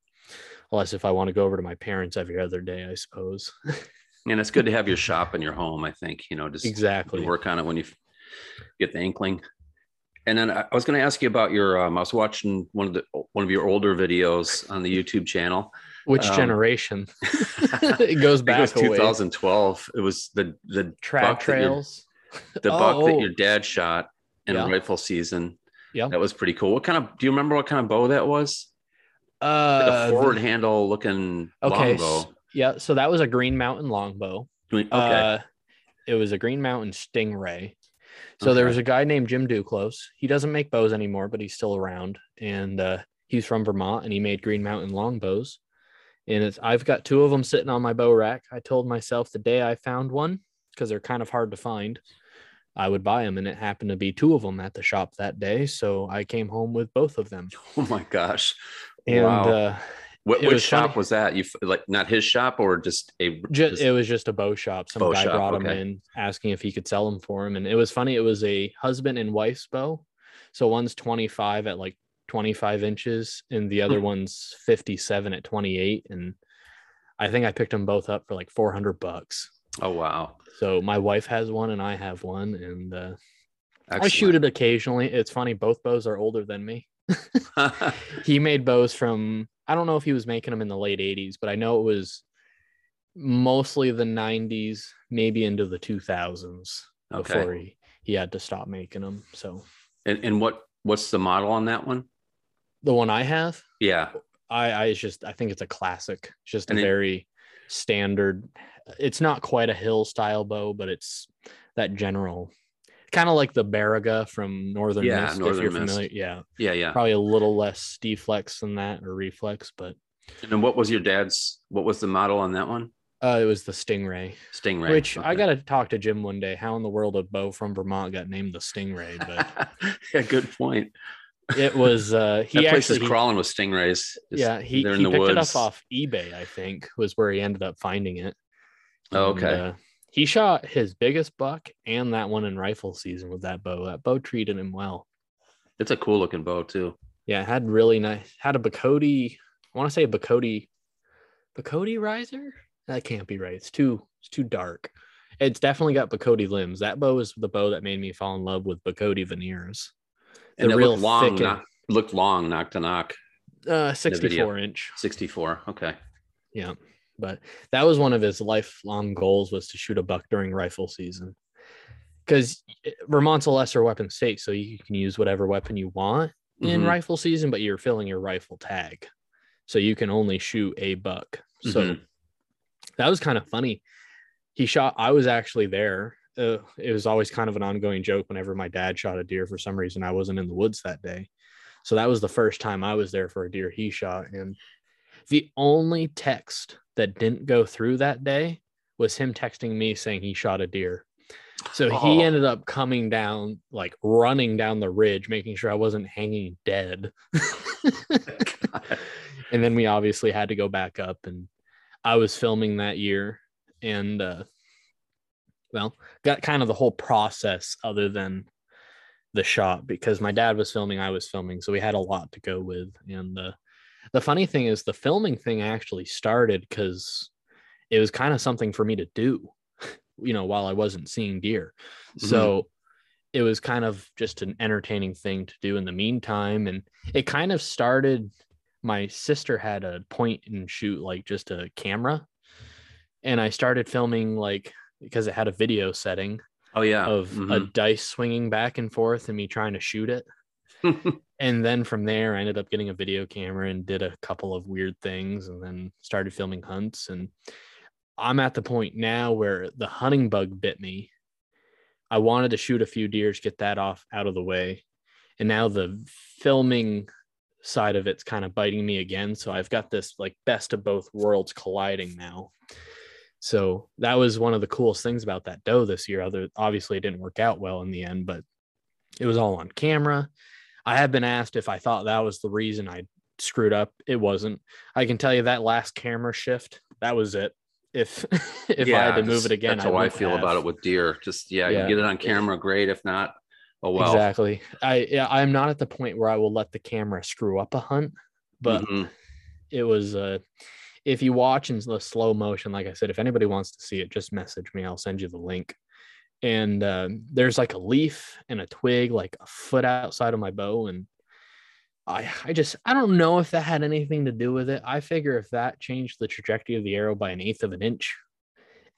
unless if I want to go over to my parents every other day, I suppose. and it's good to have your shop in your home. I think you know just exactly. work on it when you get the inkling. And then I was going to ask you about your. Um, I was watching one of the one of your older videos on the YouTube channel, Which Um, generation? it goes back it was a ways. 2012. It was the the track buck your- trails. the buck Oh, that oh. your dad shot in Yeah. rifle season. Yeah. That was pretty cool. What kind of do you remember what kind of bow that was? Like Uh, a forward handle looking okay. longbow. Yeah, so that was a Green Mountain longbow. Okay. Uh, it was a Green Mountain Stingray. So there was a guy named Jim Duclos. He doesn't make bows anymore, but he's still around. And uh, he's from Vermont and he made Green Mountain longbows. And it's I've got two of them sitting on my bow rack. I told myself the day I found one, because they're kind of hard to find, I would buy them. And it happened to be two of them at the shop that day. So I came home with both of them. oh my gosh. And wow. uh, what, which was shop funny. was that? You like not his shop or just a Ju- just- it was just a bow shop. Some Bow guy shop, brought him okay. in asking if he could sell them for him. And it was funny. It was a husband and wife's bow. So one's 25 at like 25 inches and the other Hmm. one's 57 at 28. And I think I picked them both up for like 400 bucks. oh wow. So my wife has one and I have one. And uh, I shoot it occasionally. It's funny. Both bows are older than me. he made bows from I don't know if he was making them in the late 80s, but I know it was mostly the 90s, maybe into the 2000s Okay. before he, he had to stop making them. So and, and what what's the model on that one? the one I have, Yeah. I I just I think it's a classic. It's just a And it- very standard. It's not quite a hill style bow, but it's that general kind of like the Baraga from Northern Yeah, Mist, Northern if you're Mist. familiar. Yeah, Yeah, yeah. probably a little less deflex than that or reflex, but And then what was your dad's what was the model on that one? uh, it was the Stingray. Stingray. Which I got to talk to Jim one day. How in the world a bow from Vermont got named the Stingray? But yeah, good point. it was uh, he that place actually is crawling with stingrays. It's- yeah he, he the picked it up off eBay. I think was where he ended up finding it. Oh, And, okay. uh, he shot his biggest buck and that one in rifle season with that bow. That bow treated him well. It's a cool looking bow too. Yeah, it had really nice. Had a Bocote. I want to say a Bocote. Bocote riser. That can't be right. It's too. It's too dark. It's definitely got Bocote limbs. That bow is the bow that made me fall in love with Bocote veneers. And it real looked long, knock, looked long, knock to knock. Uh, 64 inch. 64. Okay. Yeah, but that was one of his lifelong goals was to shoot a buck during rifle season. Because Vermont's a lesser weapon state, so you can use whatever weapon you want in Mhm. rifle season, but you're filling your rifle tag, so you can only shoot a buck. So Mhm. that was kind of funny. He shot. I was actually there. Uh, it was always kind of an ongoing joke whenever my dad shot a deer. For some reason, I wasn't in the woods that day, so that was the first time I was there for a deer he shot. And the only text that didn't go through that day was him texting me saying he shot a deer. So he Oh. ended up coming down, like running down the ridge, making sure I wasn't hanging dead. And then we obviously had to go back up and i was filming that year and uh well got kind of the whole process other than the shot because my dad was filming i was filming so we had a lot to go with and uh the funny thing is the filming thing actually started because it was kind of something for me to do you know while i wasn't seeing deer so it was kind of just an entertaining thing to do in the meantime and it kind of started my sister had a point and shoot like just a camera and i started filming like because it had a video setting Oh yeah. of a Mhm. dice swinging back and forth and me trying to shoot it and then from there i ended up getting a video camera and did a couple of weird things and then started filming hunts. And i'm at the point now where the hunting bug bit me. I wanted to shoot a few deers get that off out of the way. And now the filming side of it's kind of biting me again. So i've got this like best of both worlds colliding now. So that was one of the coolest things about that doe this year other obviously it didn't work out well in the end but it was all on camera I have been asked if I thought that was the reason I screwed up. It wasn't. I can tell you that last camera shift, that was it. If if I had to move it again, That's how I feel have. about it with deer. Just yeah, Yeah. you get it on camera, great. If not, oh well. Exactly. I yeah, I'm not at the point where I will let the camera screw up a hunt, but Mhm. it was uh if you watch in the slow motion, like I said, if anybody wants to see it, just message me. I'll send you the link. And uh, there's like a leaf and a twig, like a foot outside of my bow, and I I just I don't know if that had anything to do with it. I figure if that changed the trajectory of the arrow by an eighth of an inch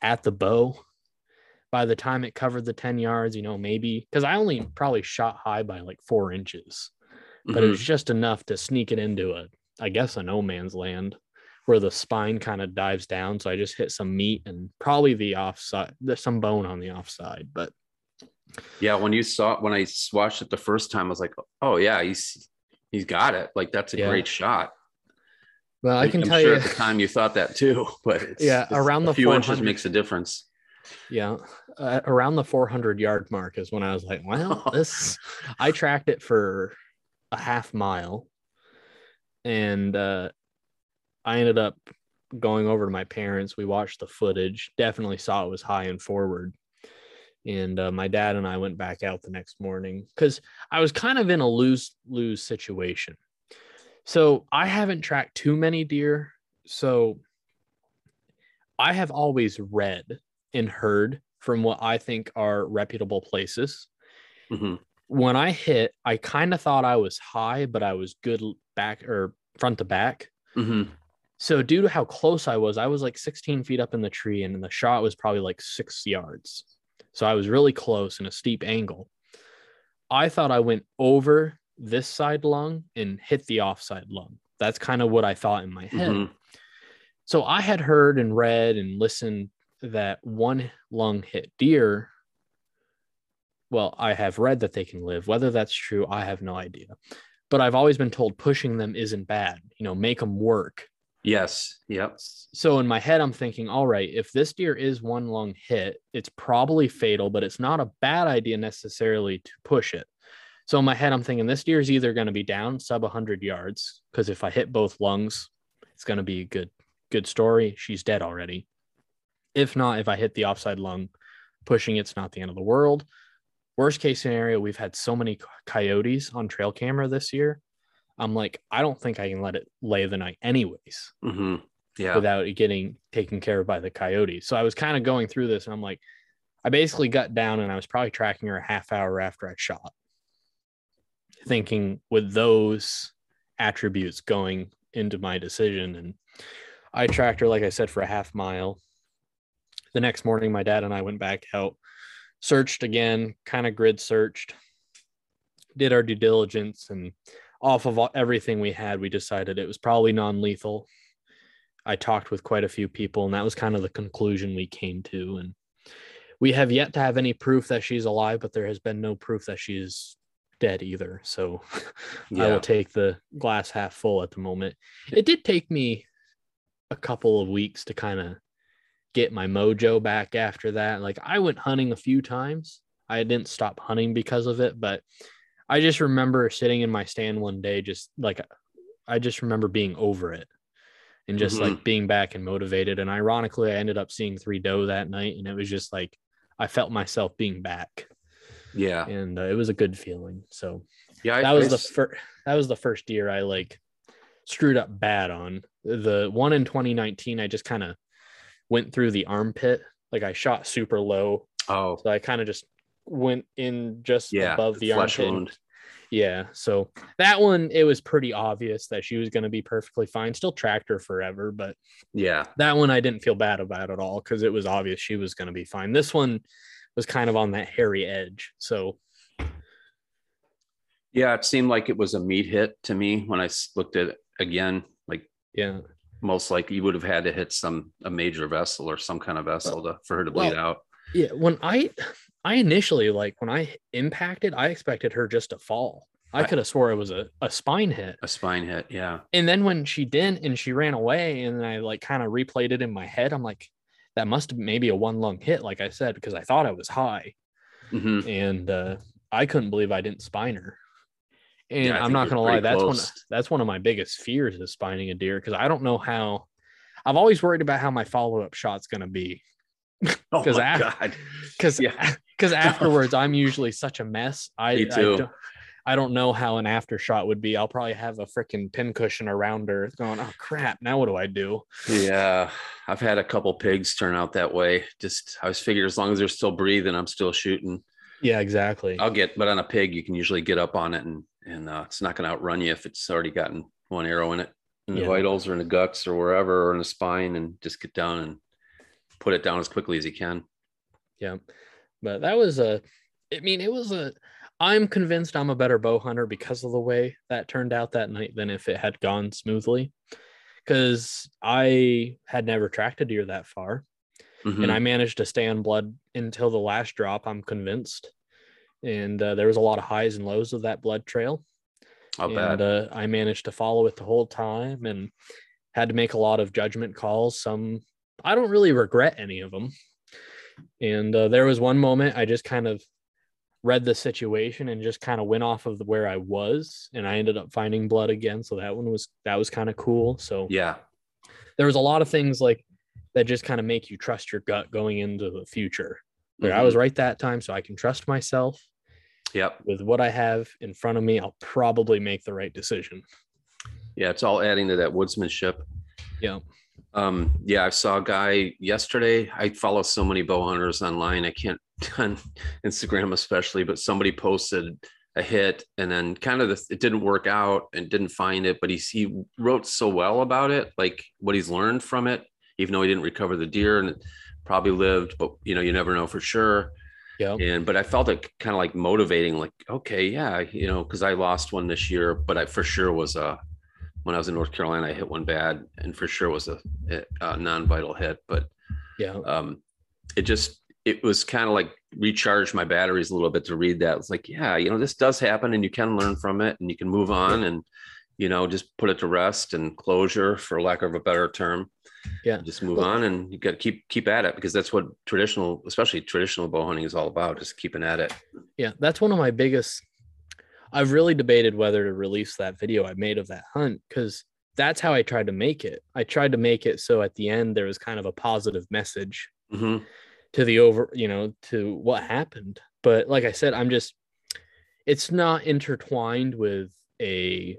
at the bow, by the time it covered the 10 yards, you know, maybe because I only probably shot high by like four inches, but it Mhm. was just enough to sneak it into a, I guess, a no man's land where the spine kind of dives down. So I just hit some meat and probably the offside, there's some bone on the offside, but yeah, when you saw when I s- watched it the first time, I was like, oh yeah, he's he's got it. Like that's a Yeah. great shot. well, I can I'm tell sure you, at the time you thought that too, but it's, Yeah, it's around a the few inches makes a difference. Yeah, uh, around the 400 yard mark is when I was like, well, this. I tracked it for a half mile, and uh, I ended up going over to my parents. We watched the footage. Definitely saw it was high and forward. And uh, my dad and I went back out the next morning because I was kind of in a lose lose situation. So I haven't tracked too many deer. So I have always read and heard from what I think are reputable places. Mhm. When I hit, I kind of thought I was high, but I was good back or front to back. Mhm. So, due to how close I was, I was like 16 feet up in the tree, and the shot was probably like six yards. So, I was really close in a steep angle. I thought I went over this side lung and hit the offside lung. That's kind of what I thought in my head. Mhm. So I had heard and read and listened that one lung hit deer. Well, I have read that they can live. Whether that's true, I have no idea. But I've always been told pushing them isn't bad. You know, make them work. Yes. Yep. So in my head, I'm thinking, all right, if this deer is one lung hit, it's probably fatal, but it's not a bad idea necessarily to push it. So in my head, I'm thinking this deer is either going to be down sub 100 yards because if I hit both lungs, it's going to be a good good story. She's dead already. If not, if I hit the offside lung, pushing it's not the end of the world. Worst case scenario, we've had so many coyotes on trail camera this year. I'm like, I don't think I can let it lay the night anyways hmm Yeah. without it getting taken care of by the coyotes. So I was kind of going through this and I'm like, I basically got down and I was probably tracking her a half hour after I shot, thinking with those attributes going into my decision. And I tracked her, like I said, for a half mile. The next morning, my dad and I went back out, searched again, kind of grid searched, did our due diligence, and off of all- everything we had, we decided it was probably non lethal. I talked with quite a few people, and that was kind of the conclusion we came to. And we have yet to have any proof that she's alive, but there has been no proof that she's dead either. So I Yeah. will take the glass half full at the moment. It did take me a couple of weeks to kind of get my mojo back after that. Like I went hunting a few times. I didn't stop hunting because of it, but I just remember sitting in my stand one day, just like I just remember being over it and just like being back and motivated. And ironically, I ended up seeing three doe that night, and it was just like I felt myself being back, Yeah. and uh, it was a good feeling. So Yeah. I- that was I the first that was the first year I like screwed up bad on. The one in 2019, I just kind of went through the armpit. Like I shot super low. Oh, So I kind of just went in just yeah. above the flesh armpit. wound. Yeah. So that one, it was pretty obvious that she was going to be perfectly fine. Still tracked her forever, but Yeah. that one I didn't feel bad about at all because it was obvious she was going to be fine. This one was kind of on that hairy edge. So Yeah. It seemed like it was a meat hit to me when I looked at it again. Like yeah. most likely you would have had to hit some a major vessel or some kind of vessel to, for her to bleed Well, out. Yeah, when I I initially like when I impacted, I expected her just to fall. I could have swore it was a, a spine hit. A spine hit. Yeah. And then when she didn't and she ran away and I like kind of replayed it in my head, I'm like, that must have maybe a one lung hit, like I said, because I thought I was high. hmm And uh I couldn't believe I didn't spine her. And Yeah, I'm not gonna lie, that's one that's one of my biggest fears is spining a deer because I don't know how I've always worried about how my follow-up shot's gonna be. Oh my I- God. because Yeah. Because afterwards I'm usually such a mess. I, Me I too. don't, I don't know how an after shot would be. I'll probably have a freaking pin cushion around her, going, "Oh crap! Now what do I do?" Yeah. I've had a couple pigs turn out that way. Just I was figuring as long as they're still breathing, I'm still shooting. Yeah, exactly. I'll get, but on a pig, you can usually get up on it and and uh, it's not going to outrun you if it's already gotten one arrow in it in the Yeah. vitals or in the guts or wherever or in the spine, and just get down and put it down as quickly as you can. Yeah. But that was a, I mean, it was a, I'm convinced I'm a better bow hunter because of the way that turned out that night than if it had gone smoothly. Because I had never tracked a deer that far Mhm. and I managed to stay on blood until the last drop, I'm convinced. And uh, there was a lot of highs and lows of that blood trail. How and uh, I managed to follow it the whole time and had to make a lot of judgment calls. Some I don't really regret any of them. And uh, there was one moment I just kind of read the situation and just kind of went off of where I was, and I ended up finding blood again. So that one was that was kind of cool. So yeah. there was a lot of things like that just kind of make you trust your gut going into the future. Like I was Mhm. right that time, so I can trust myself Yep. with what I have in front of me. I'll probably make the right decision. Yeah. It's all adding to that woodsmanship. Yeah. Um, yeah, I saw a guy yesterday. I follow so many bow hunters online. I can't on Instagram especially, but somebody posted a hit and then kind of the, it didn't work out and didn't find it, but he he wrote so well about it, like what he's learned from it, even though he didn't recover the deer and it probably lived, but you know, you never know for sure. Yeah. And but I felt it kind of like motivating, like, okay, yeah, you know, because I lost one this year, but I for sure was a when I was in North Carolina, I hit one bad and for sure was a, a non-vital hit. But Yeah. um, it just it was kind of like recharge my batteries a little bit to read that. It's like, yeah, you know, this does happen and you can learn from it and you can move on and you know, just put it to rest and closure for lack of a better term. Yeah. Just move Well- on and you got to keep keep at it because that's what traditional, especially traditional bow hunting is all about, just keeping at it. Yeah. That's one of my biggest. I've really debated whether to release that video I made of that hunt because that's how I tried to make it. I tried to make it so at the end there was kind of a positive message hmm to the over, you know, to what happened. But like I said, I'm just, it's not intertwined with a,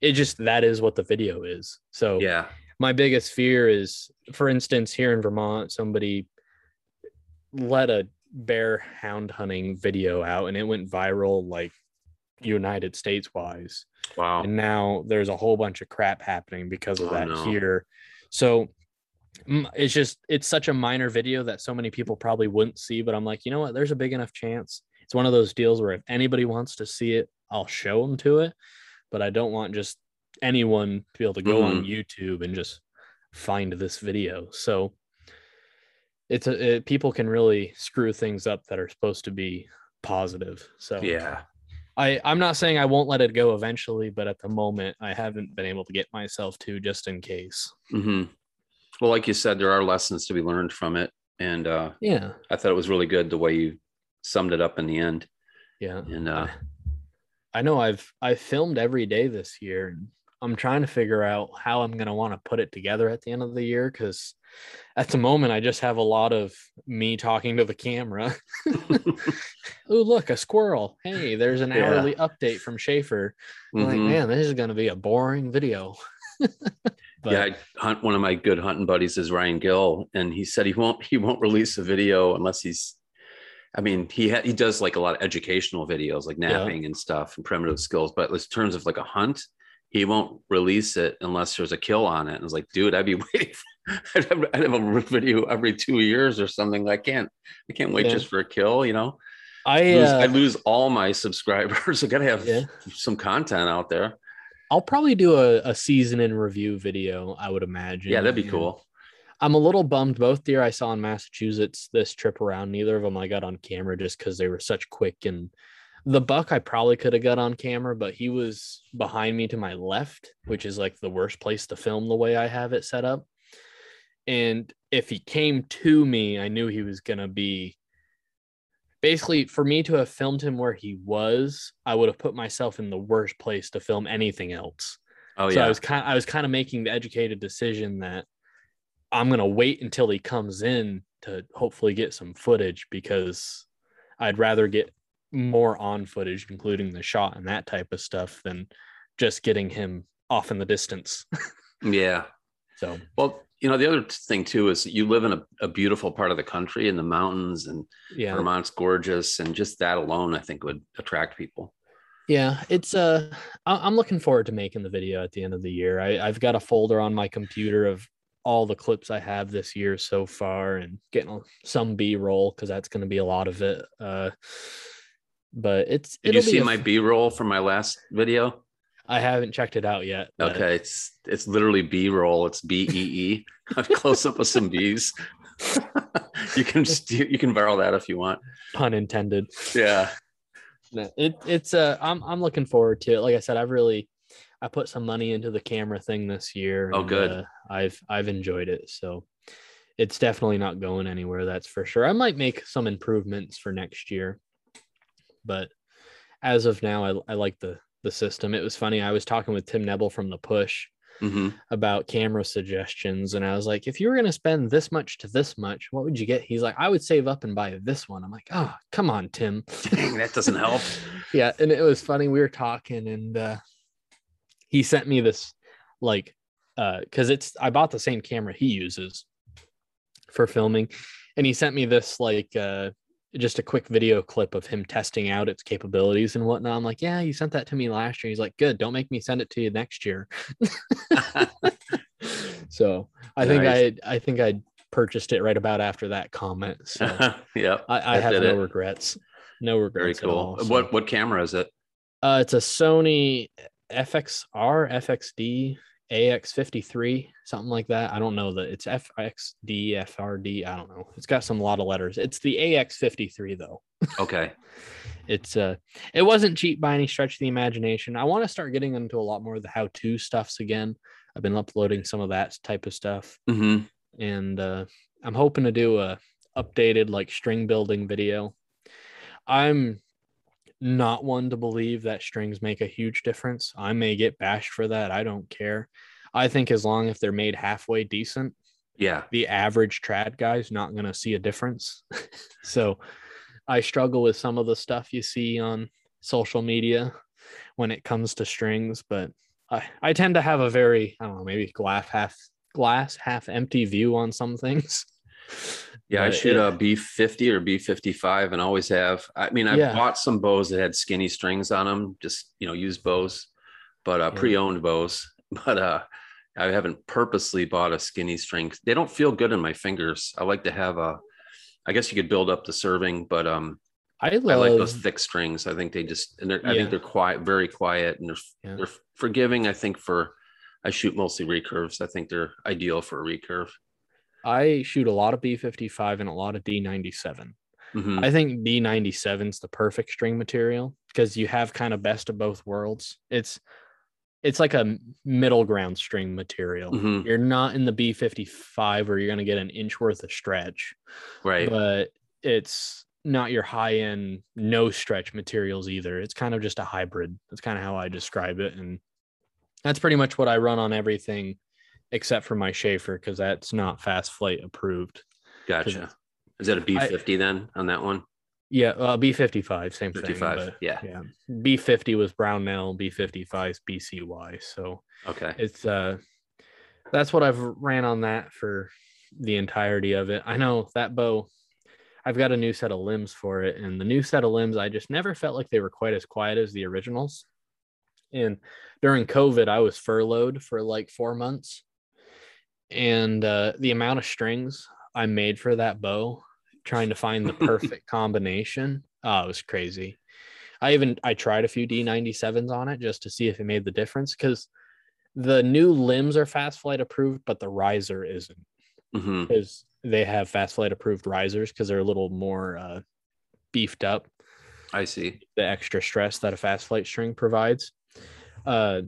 it just, that is what the video is. So Yeah. my biggest fear is, for instance, here in Vermont, somebody let a bear hound hunting video out and it went viral like United States wise. Wow. and now there's a whole bunch of crap happening because of Oh, that no. here. So mm, it's just it's such a minor video that so many people probably wouldn't see but i'm like you know what? There's a big enough chance. It's one of those deals where if anybody wants to see it i'll show them to it but i don't want just anyone to be able to go on youtube and just find this video. So it's a it, people can really screw things up that are supposed to be positive so Yeah. I I'm not saying I won't let it go eventually, but at the moment I haven't been able to get myself to just in case. hmm Well, like you said, there are lessons to be learned from it. And uh, Yeah. I thought it was really good the way you summed it up in the end. Yeah. And uh, I know I've I filmed every day this year and I'm trying to figure out how I'm gonna want to put it together at the end of the year because at the moment I just have a lot of me talking to the camera. oh look, a squirrel. Hey, there's an Yeah. hourly update from Schafer. I'm like, mm-hmm. man, this is gonna be a boring video. But yeah, I hunt one of my good hunting buddies is Ryan Gill, and he said he won't he won't release a video unless he's. I mean, he ha- he does like a lot of educational videos, like Yeah. knapping and stuff and primitive skills. But in terms of like a hunt, he won't release it unless there's a kill on it. And I was like, dude, I'd be waiting. I'd have, I'd have a video every two years or something. I can't I can't wait Yeah. just for a kill. You know, I lose, uh, I lose all my subscribers. I gotta have Yeah. some content out there. I'll probably do a, a season in review video, I would imagine. Yeah, that'd be cool. I'm a little bummed. Both deer I saw in Massachusetts this trip around, neither of them I got on camera just because they were such quick. And the buck I probably could have got on camera, but he was behind me to my left, which is like the worst place to film the way I have it set up. And if he came to me, I knew he was going to be basically for me to have filmed him where he was, I would have put myself in the worst place to film anything else. Oh yeah. so I was kind of, I was kind of making the educated decision that I'm gonna wait until he comes in to hopefully get some footage because I'd rather get more on footage, including the shot and that type of stuff, than just getting him off in the distance. yeah. So Well, you know, the other thing too is you live in a, a beautiful part of the country in the mountains and yeah, Vermont's gorgeous. And just that alone, I think would attract people. yeah, it's uh, I- I'm looking forward to making the video at the end of the year. I, I've got a folder on my computer of all the clips I have this year so far, and getting some B roll because that's going to be a lot of it. Uh, but it's Did you see a my B roll from my last video? I haven't checked it out yet. but- Okay, it's it's literally B roll. It's B E E. Close up of some bees. you can just you can borrow that if you want. pun intended. Yeah. No, it it's uh I'm I'm looking forward to it. Like I said, I've really I put some money into the camera thing this year. Oh, and, good. uh, I've I've enjoyed it. So it's definitely not going anywhere, that's for sure. I might make some improvements for next year. But as of now, I, I like the the system. It was funny. I was talking with Tim Nebel from the push hmm about camera suggestions and I was like, if you were going to spend this much to this much, what would you get? He's like, I would save up and buy this one. I'm like, oh, come on, Tim. Dang, that doesn't help. yeah, and it was funny. We were talking and uh he sent me this like uh because it's I bought the same camera he uses for filming, and he sent me this like uh just a quick video clip of him testing out its capabilities and whatnot. I'm like, yeah, you sent that to me last year. He's like, good, don't make me send it to you next year. so I think I I think I purchased it right about after that comment. So yeah. I, I have no it. regrets. No regrets. Very cool. all, so- What what camera is it? Uh, it's a Sony FXR, FXD, AX53, something like that. I don't know that it's FXD, FRD. I don't know. It's got some lot of letters. It's the AX53 though. Okay. It's uh, it wasn't cheap by any stretch of the imagination. I want to start getting into a lot more of the how-to stuffs again. I've been uploading some of that type of stuff, hmm and uh, I'm hoping to do a updated like string building video. I'm not one to believe that strings make a huge difference. I may get bashed for that. I don't care. I think as long as they're made halfway decent, Yeah. the average trad guy's not going to see a difference. so I struggle with some of the stuff you see on social media when it comes to strings, but I, I tend to have a very, I don't know, maybe glass half glass half empty view on some things. Yeah, I But shoot it- a B fifty or B fifty five, and always have. I mean, I Yeah. bought some bows that had skinny strings on them, just you know, used bows, but uh, Yeah. pre-owned bows. But uh, I haven't purposely bought a skinny string. They don't feel good in my fingers. I like to have a. I guess you could build up the serving, but um, I I like those thick strings. I think they just, and they're, I think they're quiet, very quiet, and they're Yeah. they're forgiving. I think for, I shoot mostly recurves. I think they're ideal for a recurve. I shoot a lot of B55 and a lot of D97. Mhm. I think D97 is the perfect string material because you have kind of best of both worlds. It's it's like a middle ground string material. Mhm. You're not in the B55 where you're going to get an inch worth of stretch, Right. but it's not your high end no stretch materials either. It's kind of just a hybrid. That's kind of how I describe it and that's pretty much what I run on everything except for my Schafer because that's not fast flight approved. Gotcha. Is that a B fifty then on that one? Yeah, uh, B55, same Fifty thing. but Yeah. yeah, B50 was Brownell, B55 is BCY. So Okay. it's uh, that's what I've ran on that for the entirety of it. I know that bow. I've got a new set of limbs for it, and the new set of limbs, I just never felt like they were quite as quiet as the originals. And during COVID, I was furloughed for like four months, and uh, the amount of strings I made for that bow, trying to find the perfect combination, oh, it was crazy. I even I tried a few D97s on it just to see if it made the difference because the new limbs are fast flight approved, but the riser isn't hmm because they have fast flight approved risers because they're a little more uh, beefed up I see. the extra stress that a fast flight string provides. Uh,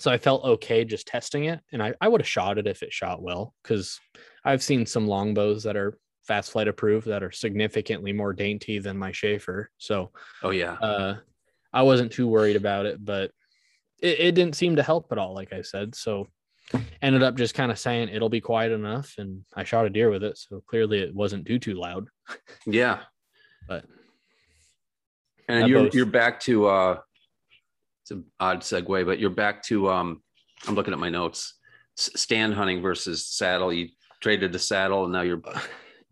so I felt okay just testing it, and I, I would have shot it if it shot well because I've seen some longbows that are fast flight approved that are significantly more dainty than my Schafer. So Oh yeah. uh, I wasn't too worried about it, but it, it didn't seem to help at all, like I said. So ended up just kind of saying it'll be quiet enough, and I shot a deer with it. So clearly it wasn't too too loud. yeah. But And you're you're back to uh it's an odd segue, but you're back to um I'm looking at my notes. stand hunting versus saddle. You traded the saddle and now you're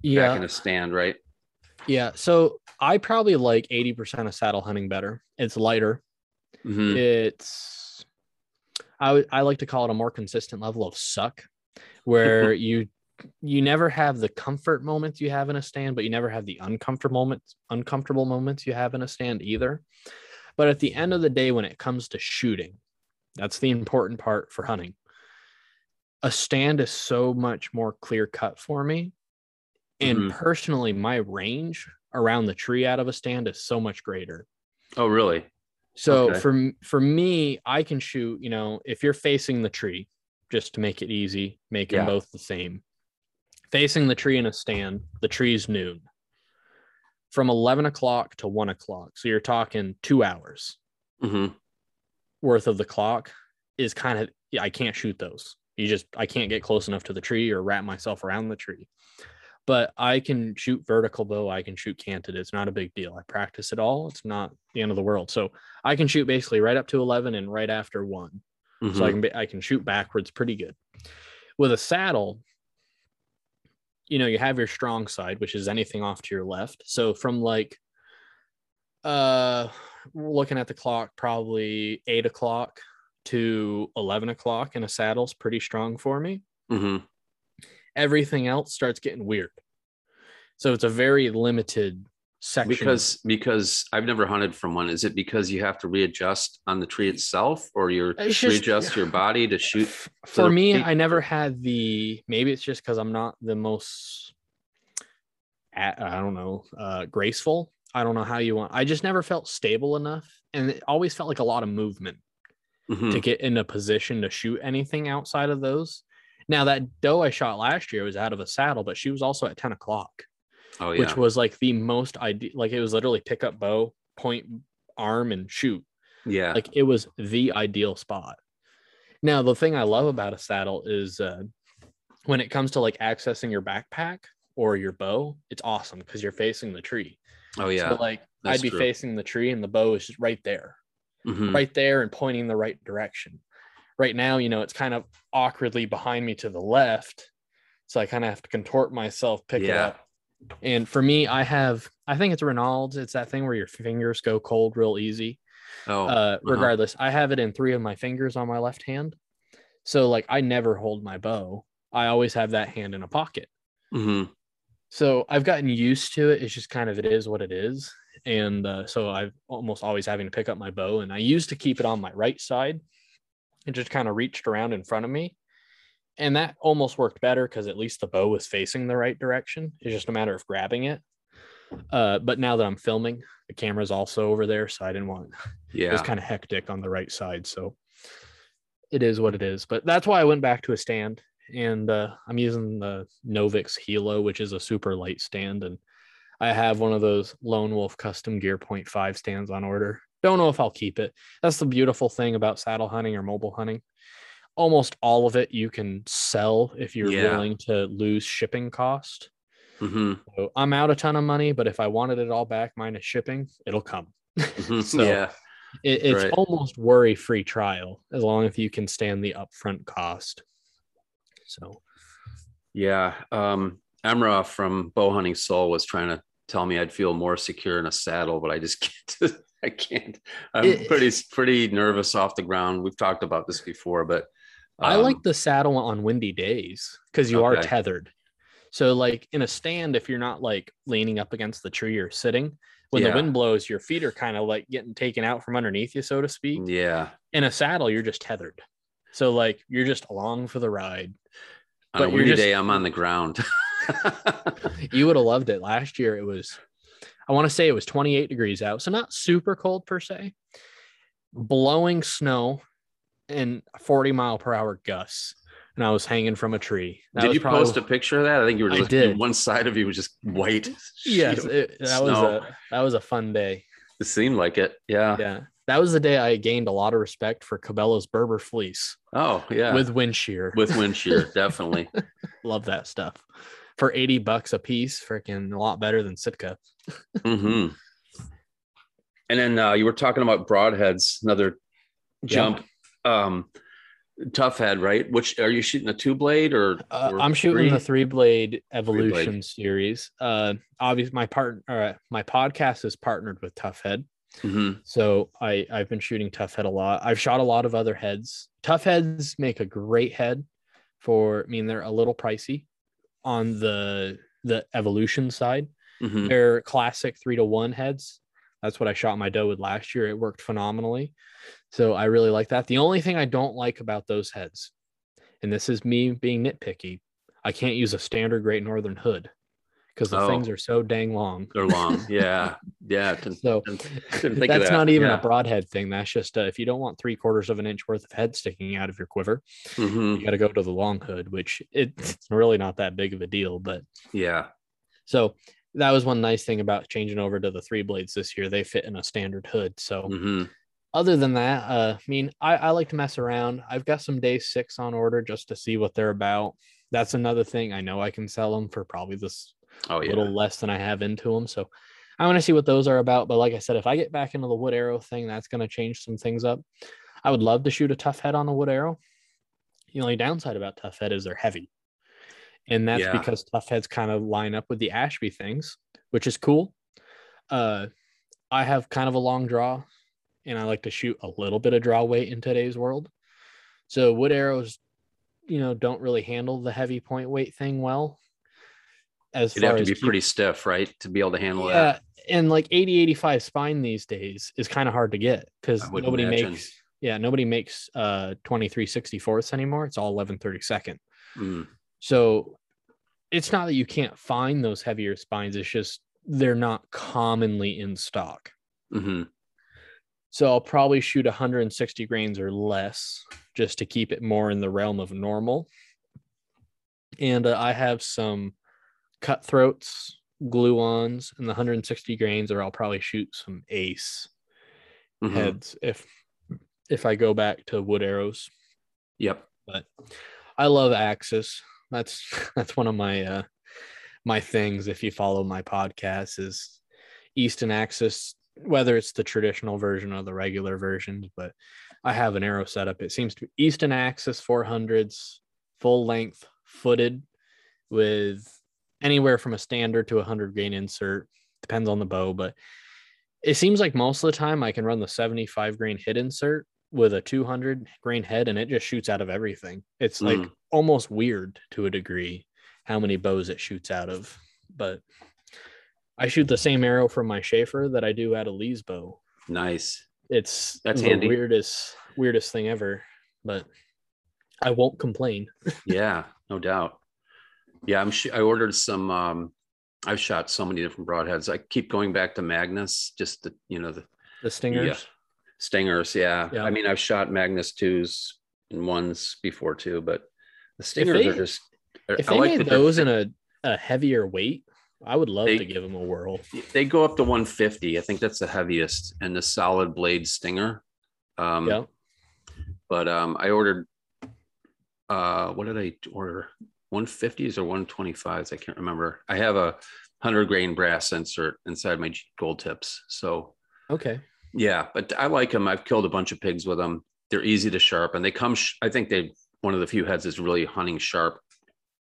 Yeah. back in a stand, right? Yeah. So I probably like 80% of saddle hunting better. It's lighter. Mhm. It's I would I like to call it a more consistent level of suck where you you never have the comfort moments you have in a stand, but you never have the uncomfortable moments uncomfortable moments you have in a stand either. But at the end of the day, when it comes to shooting, that's the important part for hunting. A stand is so much more clear cut for me. And Mhm. personally, my range around the tree out of a stand is so much greater. Oh, really? So Okay. for for me, I can shoot. You know, if you're facing the tree, just to make it easy, make them both the same. Facing the tree in a stand, the tree's noon. From eleven o'clock to one o'clock, so you're talking two hours hmm worth of the clock is kind of. I can't shoot those. You just I can't get close enough to the tree or wrap myself around the tree. But I can shoot vertical bow. I can shoot canted. It's not a big deal. I practice it all. It's not the end of the world. So I can shoot basically right up to 11 and right after one. So I can be, I can shoot backwards pretty good. With a saddle, you know, you have your strong side, which is anything off to your left. So from like, uh, looking at the clock, probably eight o'clock to 11 o'clock in a saddle's pretty strong for me. hmm Everything else starts getting weird. So it's a very limited section. Because because I've never hunted from one. Is it because you have to readjust on the tree itself, or you readjust your body to shoot? For me peak? i never had the maybe it's just because i'm not the most I don't know uh graceful i don't know how you want i just never felt stable enough and it always felt like a lot of movement Mhm. to get in a position to shoot anything outside of those now that doe i shot last year was out of a saddle but she was also at 10 o'clock Oh yeah. which was like the most ideal like it was literally pick up bow point arm and shoot yeah. like it was the ideal spot now the thing i love about a saddle is uh, when it comes to like accessing your backpack or your bow it's awesome because you're facing the tree oh yeah. so like that's i'd be true. facing the tree and the bow is just right there Mhm. right there and pointing the right direction right now you know it's kind of awkwardly behind me to the left so i kind of have to contort myself pick it up and for me i have i think it's Reynolds. it's that thing where your fingers go cold real easy. Oh. uh regardless i have it in three of my fingers on my left hand. So like i never hold my bow. I always have that hand in a pocket. Mhm. so i've gotten used to it. It's just kind of it is what it is. And uh, so i've almost always having to pick up my bow. And i used to keep it on my right side. And just kind of reached around in front of me and that almost worked better because at least the bow was facing the right direction it's just a matter of grabbing it uh, but now that i'm filming the camera's also over there so i didn't want it Yeah. was kind of hectic on the right side. So it is what it is. But that's why I went back to a stand and uh, I'm using the Novix Hilo, which is a super light stand. And I have one of those Lone Wolf custom gear point five stands on order. Don't know if I'll keep it. That's the beautiful thing about saddle hunting or mobile hunting. Almost all of it you can sell if you're Yeah. willing to lose shipping cost. hmm So I'm out a ton of money, but if I wanted it all back minus shipping, it'll come. hmm So- yeah. It, it's Right. almost worry free trial as long as you can stand the upfront cost. So Yeah. Um, Emra from Bow Hunting Soul was trying to tell me I'd feel more secure in a saddle, but I just can't. I can't. I'm It- pretty pretty nervous off the ground. We've talked about this before, but I um, like the saddle on windy days because you are tethered. So like in a stand, if you're not like leaning up against the tree or sitting, when Yeah. the wind blows, your feet are kind of like getting taken out from underneath you, so to speak. Yeah. In a saddle, you're just tethered. So like you're just along for the ride. On a But you're windy just- day, I'm on the ground. you would have loved it last year. It was, I want to say it was 28 degrees out, so not super cold per se. Blowing snow and 40 mile per hour gusts, and I was hanging from a tree. That did you probably- post a picture of that? I think you were I did. one side of you was just white. Yes, it, that was a that was a fun day. It seemed like it. Yeah. Yeah, that was the day I gained a lot of respect for Cabela's Berber fleece Oh, yeah. with wind shear. with wind shear, definitely. Love that stuff. For 80 bucks a piece, freaking a lot better than Sitka. mm-hmm. And then uh, you were talking about broadheads, another Yeah. Um, Tuffhead, right? Which are you shooting a two blade or, Uh, or I'm shooting three? the three blade evolution series. Uh, obviously, my part, uh, my podcast is partnered with Tuffhead, Mhm. so I I've been shooting Tuffhead a lot. I've shot a lot of other heads. Tuffheads make a great head for. I mean, they're a little pricey on the the evolution side. Mhm. They're classic three to one heads. That's what I shot my doe with last year. It worked phenomenally. So I really like that. The only thing I don't like about those heads, and this is me being nitpicky, I can't use a standard Great Northern hood because the Oh. things are so dang long. They're long. Yeah. Yeah. Didn't- So didn't that's that. not even Yeah. a broadhead thing. That's just uh, if you don't want three quarters of an inch worth of head sticking out of your quiver, Mhm. you got to go to the long hood, which it's really not that big of a deal. But Yeah. So that was one nice thing about changing over to the three blades this year. They fit in a standard hood. So Mhm. other than that, uh, I mean, I, I like to mess around. I've got some day six on order just to see what they're about. That's another thing. I know I can sell them for probably this Oh yeah. little less than I have into them. So I want to see what those are about. But like I said, if I get back into the wood arrow thing, that's going to change some things up. I would love to shoot a Tuffhead on the wood arrow. The only downside about Tuffhead is they're heavy. And that's Yeah. because Tuffheads kind of line up with the Ashby things, which is cool. Uh, I have kind of a long draw and I like to shoot a little bit of draw weight in today's world. So wood arrows, you know, don't really handle the heavy point weight thing well. As You'd far have to as be keep- pretty stiff, right, to be able to handle that. yeah, and like 80 85 spine these days is kind of hard to get because nobody imagine. makes yeah, nobody makes uh 23 64ths anymore. It's all 11 32nd. Mm. So it's not that you can't find those heavier spines, it's just they're not commonly in stock. hmm So I'll probably shoot 160 grains or less just to keep it more in the realm of normal. And uh, I have some cutthroats, glue ons, and the 160 grains, or I'll probably shoot some ace hmm heads if if I go back to wood arrows. Yep. But I love Axis. That's that's one of my uh my things. If you follow my podcast, is Easton Axis, whether it's the traditional version or the regular versions. But I have an arrow setup. It seems to be Easton Axis 400s, full length, footed, with anywhere from a standard to a hundred grain insert. Depends on the bow, but it seems like most of the time I can run the 75 grain hit insert with a 200 grain head and it just shoots out of everything. It's like Mm. Almost weird to a degree how many bows it shoots out of. But I shoot the same arrow from my Schafer that I do out of Lee's bow. Nice. It's That's the handy. weirdest weirdest thing ever, but I won't complain. Yeah, no doubt. Yeah, I'm. Sh- I ordered some. Um, I've shot so many different broadheads. I keep going back to Magnus, just the you know the The stingers. stingers. Yeah. Yeah. I mean, I've shot Magnus twos and ones before too, but the stingers they- are just. If I they like made those in a, a heavier weight, I would love They- to give them a whirl. they go up to 150. I think that's the heaviest and the solid blade stinger. Um, yeah. But um, I ordered. Uh, what did I order? 150s or 125s? I can't remember. I have a hundred grain brass insert inside my gold tips. So Okay. yeah, but I like them. I've killed a bunch of pigs with them. They're easy to sharpen. They come. Sh- I think they one of the few heads is really hunting sharp.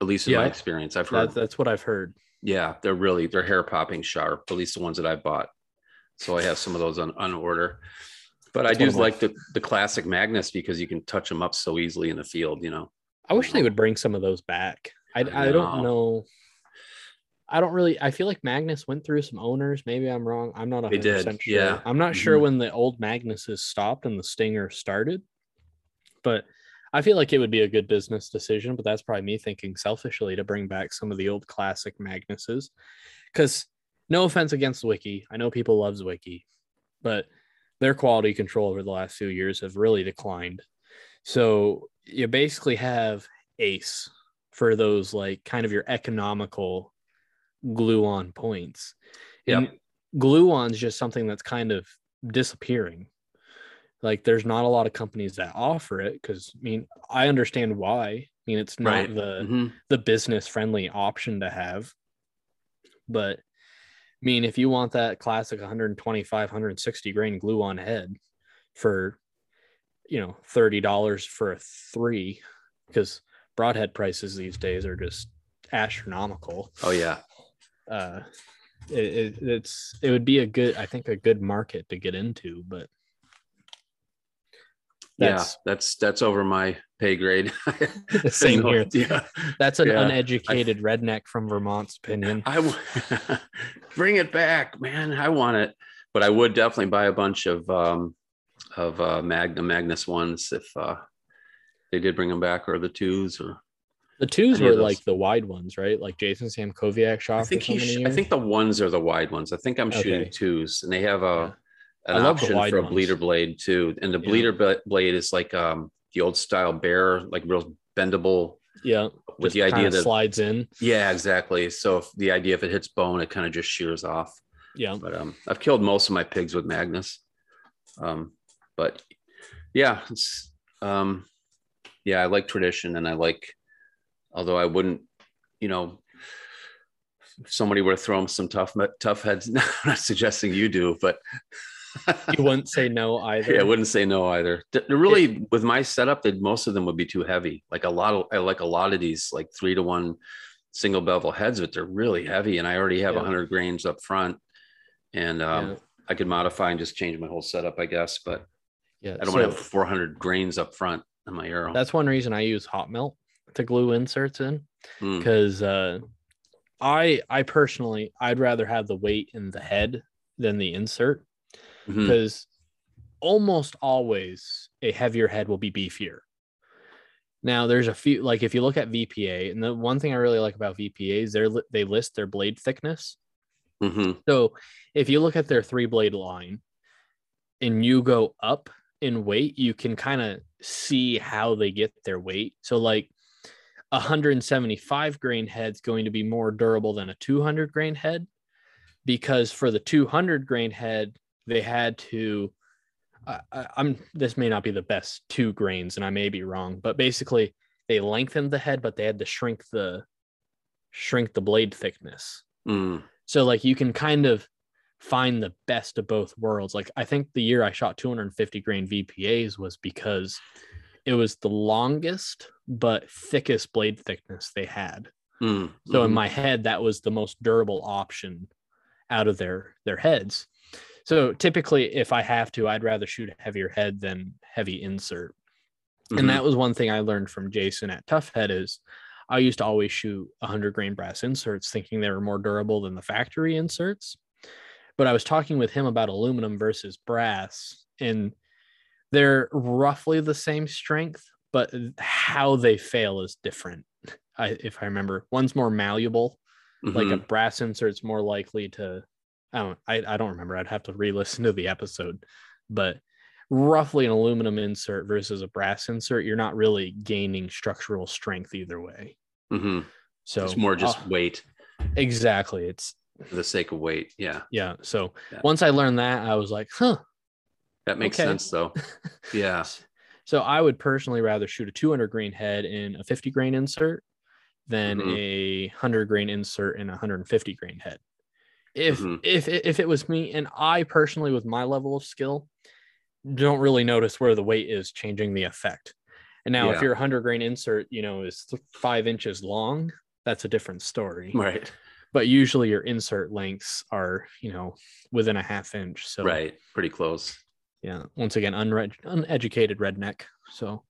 At least in my experience, I've heard. That, that's what I've heard. Yeah, they're really they're hair popping sharp. At least the ones that I bought. So I have some of those on, on order. But That's I do one of my- like the the classic Magnus because you can touch them up so easily in the field. You know. I wish they would bring some of those back. I, I I don't know. I don't really. I feel like Magnus went through some owners. Maybe I'm wrong. I'm not. They 100% did, Sure. yeah. I'm not sure Mhm. when the old Magnuses stopped and the Stinger started, but I feel like it would be a good business decision. But that's probably me thinking selfishly to bring back some of the old classic Magnuses, because no offense against Zwickey, I know people loves Zwickey, but their quality control over the last few years have really declined. So you basically have Ace for those like kind of your economical glue on points. And glue on is just something that's kind of disappearing. Like there's not a lot of companies that offer it because I mean I understand why. I mean it's not Right. the Mhm. the business friendly option to have. But I mean, if you want that classic 125, 160 grain glue on head for you know, $30 for a three because broadhead prices these days are just astronomical. Oh yeah. Uh, it, it, it's it would be a good I think a good market to get into, but yeah, that's that's that's over my pay grade. Same No here. idea. that's an Yeah. uneducated redneck from Vermont's opinion. I w- bring it back, man. I want it, but I would definitely buy a bunch of um of uh Magna Magnus ones if uh they did bring them back or the twos or The twos were like the wide ones, right? Like Jason Sam Koviak shot I think he sh- I think the ones are the wide ones. I think I'm shooting twos and they have a I an option for a ones. bleeder blade too. And the Yeah. bleeder bla- blade is like um the old style bear, like real bendable yeah, with the idea that slides in. yeah, exactly. So if the idea if it hits bone, it kind of just shears off. Yeah, But um, I've killed most of my pigs with Magnus. Um, but yeah, it's um, yeah, I like tradition, and I like, although I wouldn't, you know, if somebody were to throw them some tough Tuffheads. I'm not suggesting you do, but you wouldn't say no either. yeah, I wouldn't say no either. Really, with my setup, that most of them would be too heavy. Like a lot of, I like a lot of these, like three to one single bevel heads, but they're really heavy. And I already have a Yeah. 100 grains up front, and um, Yeah. I could modify and just change my whole setup, I guess. But yeah. I don't so want to have 400 grains up front on my arrow. that's one reason I use hot melt to glue inserts in Mm, because uh, I I personally I'd rather have the weight in the head than the insert mhm. because almost always a heavier head will be beefier. Now there's a few like if you look at VPA and the one thing I really like about VPA is they they list their blade thickness. Mhm. So if you look at their three blade line and you go up in weight, you can kind of see how they get their weight. So like a 175 grain head's going to be more durable than a 200 grain head because for the 200 grain head, they had to I, I, I'm this may not be the best two grains and I may be wrong, but basically they lengthened the head, but they had to shrink the shrink the blade thickness. Mm, So like you can kind of find the best of both worlds. Like I think the year I shot 250 grain VPAs was because it was the longest but thickest blade thickness they had. mm, So in mhm. my head that was the most durable option out of their their heads. So typically if I have to I'd rather shoot a heavier head than heavy insert. Mhm. And that was one thing I learned from Jason at Tuffhead is I used to always shoot 100 grain brass inserts thinking they were more durable than the factory inserts. But I was talking with him about aluminum versus brass and they're roughly the same strength, but how they fail is different. I, if I remember, one's more malleable, like a Mhm. brass insert's more likely to I don't I, I don't remember. I'd have to re-listen to the episode, but roughly an aluminum insert versus a brass insert, you're not really gaining structural strength either way. Mhm. So it's more just uh, weight exactly. It's for the sake of weight. Yeah, yeah. So Yeah. once I learned that, I was like, huh. that makes Okay. sense though. Yeah. So I would personally rather shoot a 200 grain head in a 50 grain insert than Mhm. a 100 grain insert in a 150 grain head. If Mhm. if if it was me and I personally with my level of skill don't really notice where the weight is changing the effect. And now if your 100 grain insert, you know, is 5 inches long, that's a different story. Right. But usually your insert lengths are, you know, within a half inch. So Right. Pretty close. yeah, once again unre- uneducated redneck. So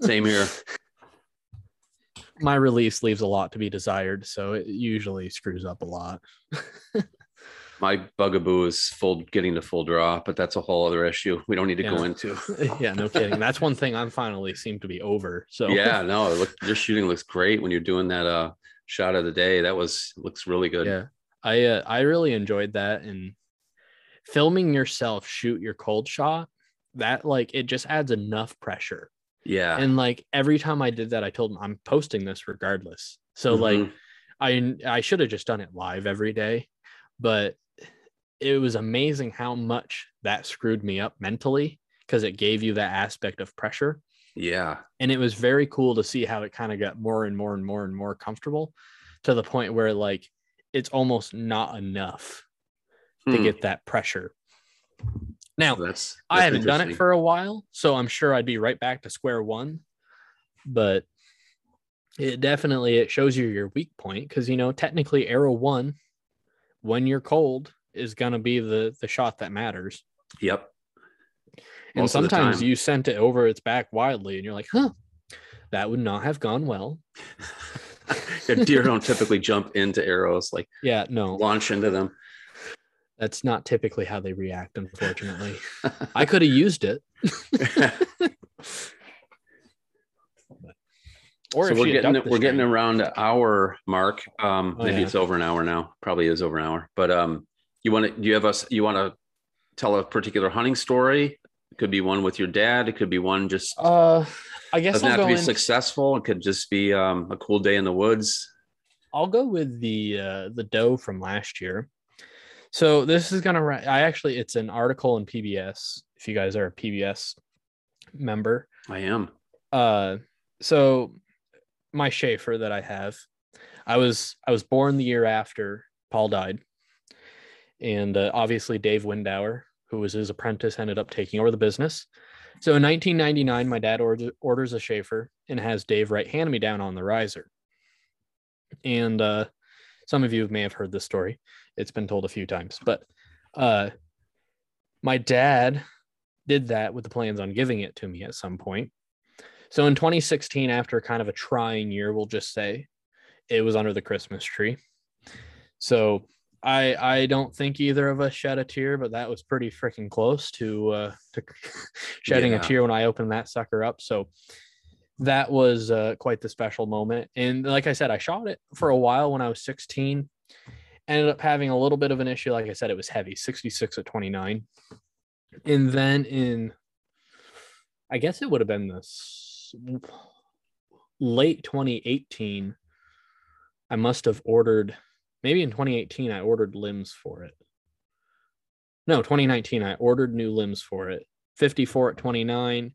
Same here. my release leaves a lot to be desired, so it usually screws up a lot. My bugaboo is full getting to full draw, but that's a whole other issue we don't need to go into. yeah, no kidding. That's one thing I'm finally seem to be over. So yeah, no, it look, your shooting looks great when you're doing that uh shot of the day. That was looks really good. yeah, I uh, I really enjoyed that and filming yourself shoot your cold shot. That like it just adds enough pressure. Yeah. And like every time I did that, I told them I'm posting this regardless. So like Mhm. I I should have just done it live every day, but it was amazing how much that screwed me up mentally because it gave you that aspect of pressure. yeah. And it was very cool to see how it kind of got more and more and more and more comfortable to the point where like it's almost not enough to Hmm. get that pressure. Now, So that's, I haven't done it for a while, so I'm sure I'd be right back to square one. But it definitely it shows you your weak point because you know technically arrow one, when you're cold, is gonna be the the shot that matters. Yep. And Most sometimes you sent it over its back wildly, and you're like, huh, that would not have gone well. Deer don't typically jump into arrows, like Yeah, no, launch into them. That's not typically how they react, unfortunately. I could have used it. Or so if we're getting we're getting around the hour mark. Um, Oh, maybe yeah. it's over an hour now. Probably is over an hour. But um, you want to? Do you have us? You want to tell a particular hunting story? It could be one with your dad. It could be one just Uh, I guess doesn't I'll have to be in- successful. It could just be um, a cool day in the woods. I'll go with the uh, the doe from last year. So this is gonna. I actually, it's an article in PBS. If you guys are a PBS member, I am. uh, so my Schafer that I have, I was I was born the year after Paul died, and uh, obviously Dave Windauer, who was his apprentice, ended up taking over the business. So in 1999, my dad orders orders a Schafer and has Dave write hand me down on the riser. And uh, some of you may have heard this story. It's been told a few times, but uh, my dad did that with the plans on giving it to me at some point. So in 2016, after kind of a trying year, we'll just say it was under the Christmas tree. So I I don't think either of us shed a tear, but that was pretty freaking close to uh to shedding Yeah. a tear when I opened that sucker up. So that was uh, quite the special moment. And like I said, I shot it for a while when I was 16. Ended up having a little bit of an issue. Like I said, it was heavy, 66 at 29. And then in I guess it would have been this late 2018. I must have ordered maybe in 2018 I ordered limbs for it. No, 2019 I ordered new limbs for it. 54 at 29.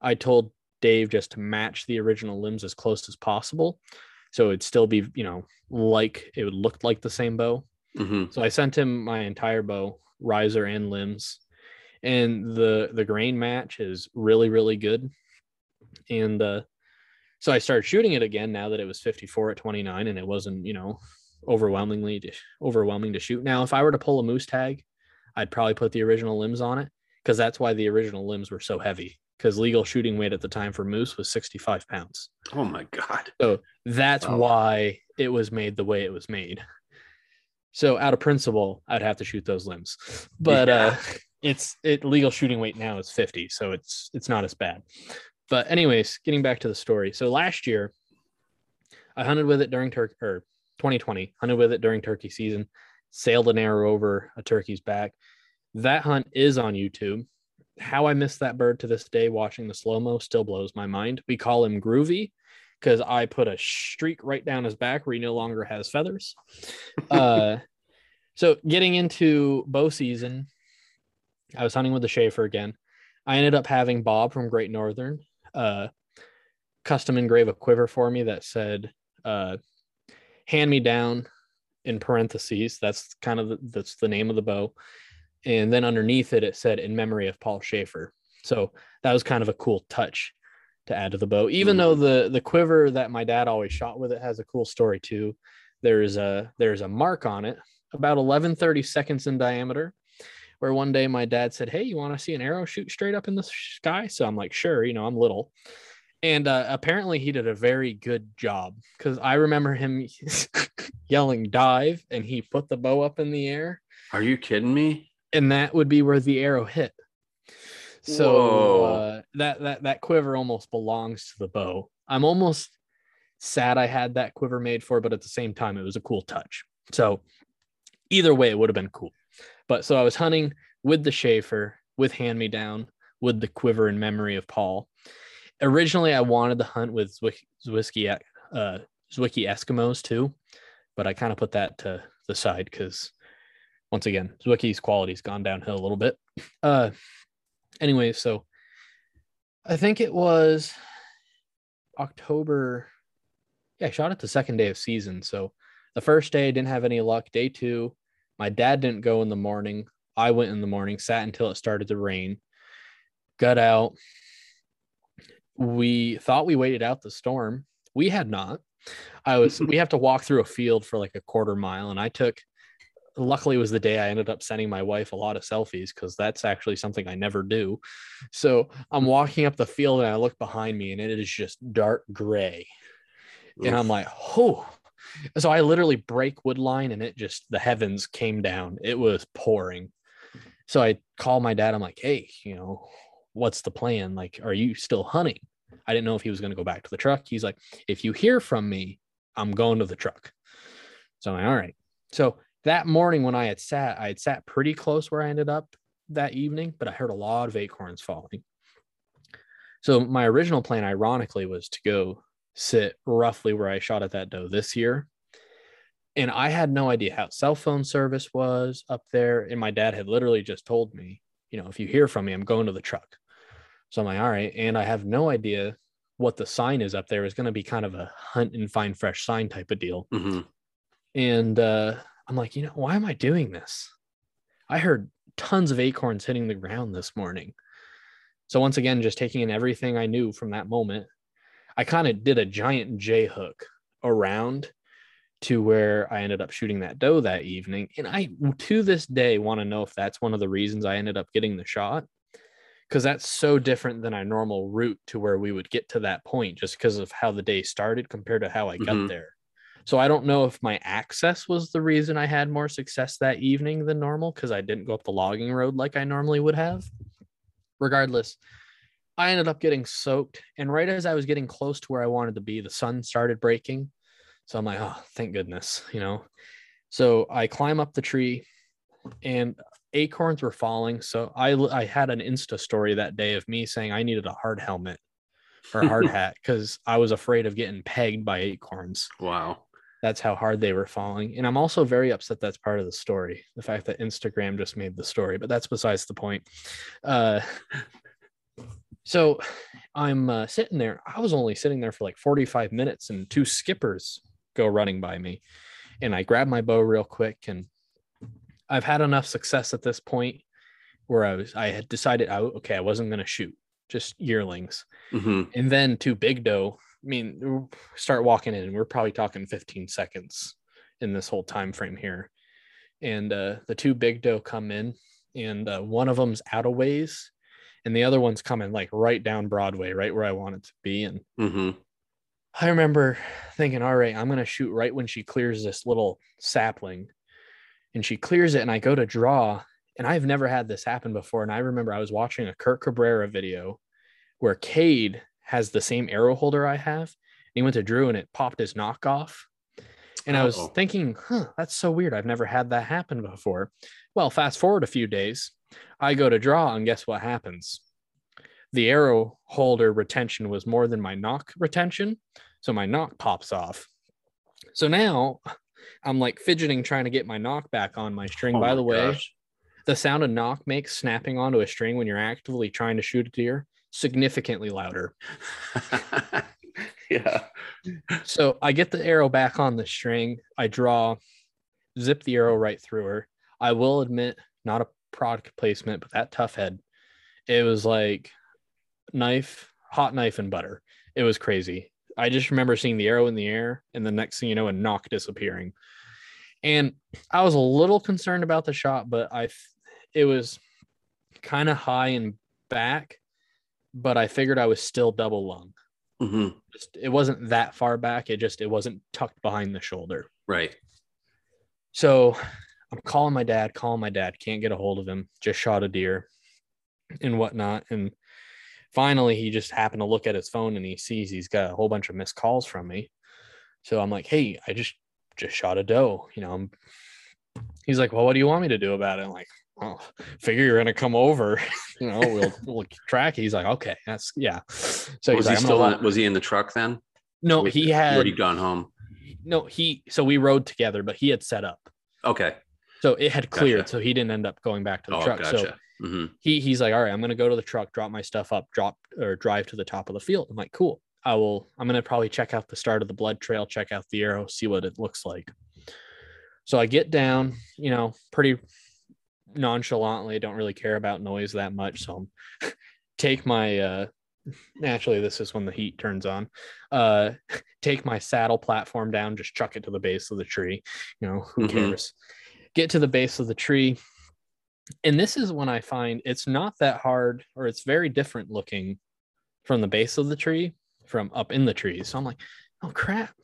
I told Dave just to match the original limbs as close as possible. So it'd still be, you know, like it would look like the same bow. hmm So I sent him my entire bow, riser and limbs. And the the grain match is really, really good. And uh so I started shooting it again now that it was 54 at 29 and it wasn't, you know, overwhelmingly overwhelming to shoot. Now, if I were to pull a moose tag, I'd probably put the original limbs on it because that's why the original limbs were so heavy. Because legal shooting weight at the time for moose was 65 pounds. Oh my god. So that's Wow. why it was made the way it was made. So out of principle, I'd have to shoot those limbs. But uh it's it legal shooting weight now is 50, so it's it's not as bad. But anyways, getting back to the story. So last year I hunted with it during turkey or 2020, hunted with it during turkey season, sailed an arrow over a turkey's back. That hunt is on YouTube. How I missed that bird to this day watching the slow-mo still blows my mind. We call him Groovy because I put a streak right down his back where he no longer has feathers. uh, so getting into bow season, I was hunting with the Schafer again. I ended up having Bob from Great Northern uh, custom engrave a quiver for me that said uh, "hand me down" in parentheses. That's kind of the, that's the name of the bow, and then underneath it it said "in memory of Paul Schafer." So that was kind of a cool touch to add to the bow. Even though the the quiver that my dad always shot with it has a cool story too. There's a there's a mark on it about 11 30 seconds in diameter where one day my dad said hey you want to see an arrow shoot straight up in the sky so i'm like sure you know i'm little and uh, apparently he did a very good job because i remember him yelling dive and he put the bow up in the air Are you kidding me? And that would be where the arrow hit. So uh, that that that quiver almost belongs to the bow. I'm almost sad I had that quiver made for, but at the same time, it was a cool touch. So either way, it would have been cool. But so I was hunting with the Schafer, with hand me down, with the quiver in memory of Paul. Originally, I wanted to hunt with Zwick- Zwickey, uh, Zwickey Eskimos too, but I kind of put that to the side because once again, Zwickey's quality's gone downhill a little bit. Uh, anyway, so I think it was October. Yeah, I shot it the second day of season. So the first day I didn't have any luck. Day two, my dad didn't go in the morning. I went in the morning, sat until it started to rain, got out. We thought we waited out the storm. We had not. I was we have to walk through a field for like a quarter mile and I took luckily it was the day I ended up sending my wife a lot of selfies because that's actually something I never do. So I'm walking up the field and I look behind me and it is just dark gray. And I'm like, oh. So I literally break wood line and it just the heavens came down. It was pouring. So I call my dad. I'm like, hey, you know, what's the plan? Like, are you still hunting? I didn't know if he was going to go back to the truck. He's like, if you hear from me, I'm going to the truck. So I'm like, all right. So that morning when I had sat, I had sat pretty close where I ended up that evening, but I heard a lot of acorns falling. So my original plan, ironically, was to go sit roughly where I shot at that doe this year. And I had no idea how cell phone service was up there. And my dad had literally just told me, you know, if you hear from me, I'm going to the truck. So I'm like, all right. And I have no idea what the sign is up there. It's going to be kind of a hunt and find fresh sign type of deal. Mm-hmm. And uh, I'm like, you know, why am I doing this? I heard tons of acorns hitting the ground this morning. So once again, just taking in everything I knew from that moment, I kind of did a giant J hook around to where I ended up shooting that doe that evening. And I, to this day, want to know if that's one of the reasons I ended up getting the shot. Because that's so different than our normal route to where we would get to that point, just because of how the day started compared to how I got Mhm. there. So I don't know if my access was the reason I had more success that evening than normal because I didn't go up the logging road like I normally would have. Regardless, I ended up getting soaked. And right as I was getting close to where I wanted to be, the sun started breaking. So I'm like, oh, thank goodness, you know. So I climb up the tree and acorns were falling. So I I had an Insta story that day of me saying I needed a hard helmet or a hard hat because I was afraid of getting pegged by acorns. Wow. That's how hard they were falling. And I'm also very upset that's part of the story. The fact that Instagram just made the story, but that's besides the point. Uh, so I'm uh, sitting there. I was only sitting there for like 45 minutes, and two skippers go running by me. And I grab my bow real quick, and I've had enough success at this point where I was, I had decided, I, okay, I wasn't going to shoot just yearlings. hmm And then two big doe. I mean, start walking in, we're probably talking 15 seconds in this whole time frame here. And uh, the two big doe come in, and uh, one of them's out of ways, and the other one's coming like right down Broadway, right where I want it to be. And hmm I remember thinking, all right, I'm going to shoot right when she clears this little sapling. And she clears it, and I go to draw. And I've never had this happen before. And I remember I was watching a Kurt Cabrera video where Cade has the same arrow holder I have. And He went to Drew and it popped his knockoff. And I was thinking, huh, that's so weird. I've never had that happen before. Well, fast forward a few days, I go to draw, and guess what happens? The arrow holder retention was more than my nock retention. So my nock pops off. So now I'm like fidgeting trying to get my nock back on my string. Oh By my the way, gosh. the sound a nock makes snapping onto a string when you're actively trying to shoot a deer significantly louder. yeah. So I get the arrow back on the string. I draw, zip the arrow right through her. I will admit, not a product placement, but that Tuffhead, it was like knife, hot knife and butter. It was crazy. I just remember seeing the arrow in the air, and the next thing you know, a nock disappearing. And I was a little concerned about the shot, but I, it was kind of high and back, but I figured I was still double lung hmm just it wasn't that far back. It just it wasn't tucked behind the shoulder. Right. So I'm calling my dad, calling my dad, can't get a hold of him, just shot a deer and whatnot. And finally he just happened to look at his phone and he sees he's got a whole bunch of missed calls from me. So I'm like, hey, I just just shot a doe. You know, I'm he's like, Well, what do you want me to do about it? I'm like, oh, figure you're gonna come over. you know, we'll we'll track. He's like, okay, that's yeah. So was he like, still gonna in, was he in the truck then? no, Was- he had already gone home? no, he so we rode together, but he had set up. Okay. So it had cleared, Gotcha. so he didn't end up going back to the Oh, truck. So gotcha. hmm he he's like, all right, I'm gonna go to the truck, drop my stuff up, drop or drive to the top of the field. I'm like, cool. I will. I'm gonna probably check out the start of the blood trail, check out the arrow, see what it looks like. So I get down, you know, pretty nonchalantly don't really care about noise that much. So I'm take my uh naturally this is when the heat turns on. Uh take my saddle platform down, just chuck it to the base of the tree. You know, who Mhm. cares? Get to the base of the tree. And this is when I find it's not that hard or it's very different looking from the base of the tree from up in the tree. So I'm like, oh crap.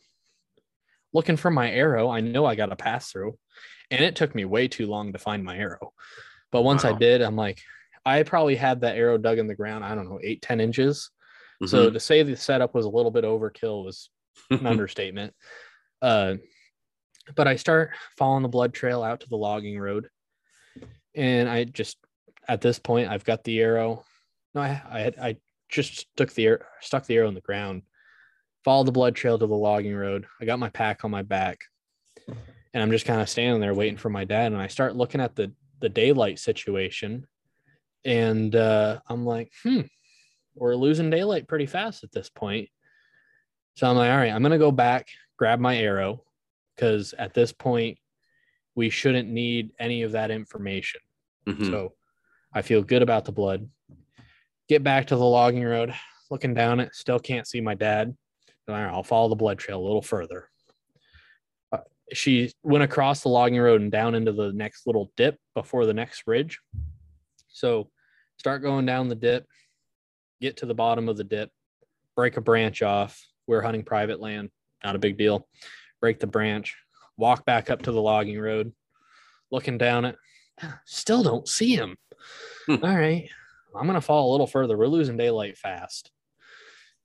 Looking for my arrow. I know I got to pass through. And it took me way too long to find my arrow. But once I did, I'm like, I probably had that arrow dug in the ground, I don't know, eight, 10 inches. So Mhm. to say the setup was a little bit overkill was an understatement. Uh, but I start following the blood trail out to the logging road, and I just at this point I've got the arrow. No, I I, I just stuck the arrow, stuck the arrow in the ground. Followed the blood trail to the logging road. I got my pack on my back, and I'm just kind of standing there waiting for my dad. And I start looking at the the daylight situation, and uh, I'm like, hmm, we're losing daylight pretty fast at this point. So I'm like, all right, I'm gonna go back, grab my arrow, because at this point, we shouldn't need any of that information. Mhm. So I feel good about the blood. Get back to the logging road, looking down it, still can't see my dad. All right, I'll follow the blood trail a little further. Uh, she went across the logging road and down into the next little dip before the next ridge. So start going down the dip, get to the bottom of the dip, break a branch off. We're hunting private land, not a big deal. Break the branch, walk back up to the logging road, looking down it. Still don't see him. Hmm. All right. I'm going to fall a little further. We're losing daylight fast.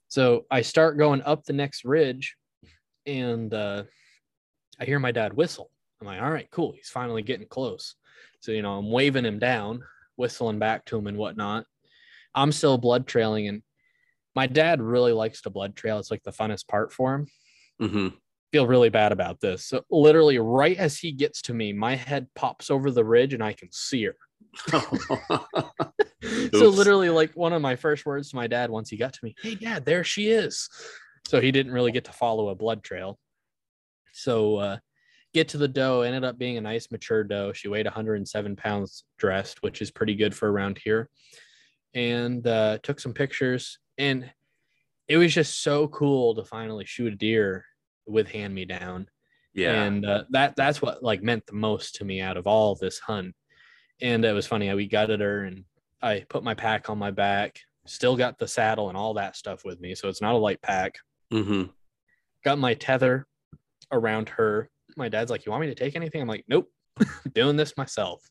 So I start going up the next ridge and uh, I hear my dad whistle. I'm like, all right, cool. He's finally getting close. So, you know, I'm waving him down, whistling back to him and whatnot. I'm still blood trailing and my dad really likes to blood trail. It's like the funnest part for him. Mm-hmm. Feel really bad about this. So literally right as he gets to me, my head pops over the ridge and I can see her. so literally like one of my first words to my dad once he got to me, "Hey dad, there she is." So he didn't really get to follow a blood trail. So uh get to the doe ended up being a nice mature doe. She weighed 107 pounds dressed, which is pretty good for around here. And uh took some pictures and it was just so cool to finally shoot a deer with hand me down yeah. and uh, that that's what like meant the most to me out of all this hunt and it was funny we gutted her and i put my pack on my back still got the saddle and all that stuff with me so it's not a light pack. Hmm got my tether around her. My dad's like you want me to take anything? I'm like nope doing this myself.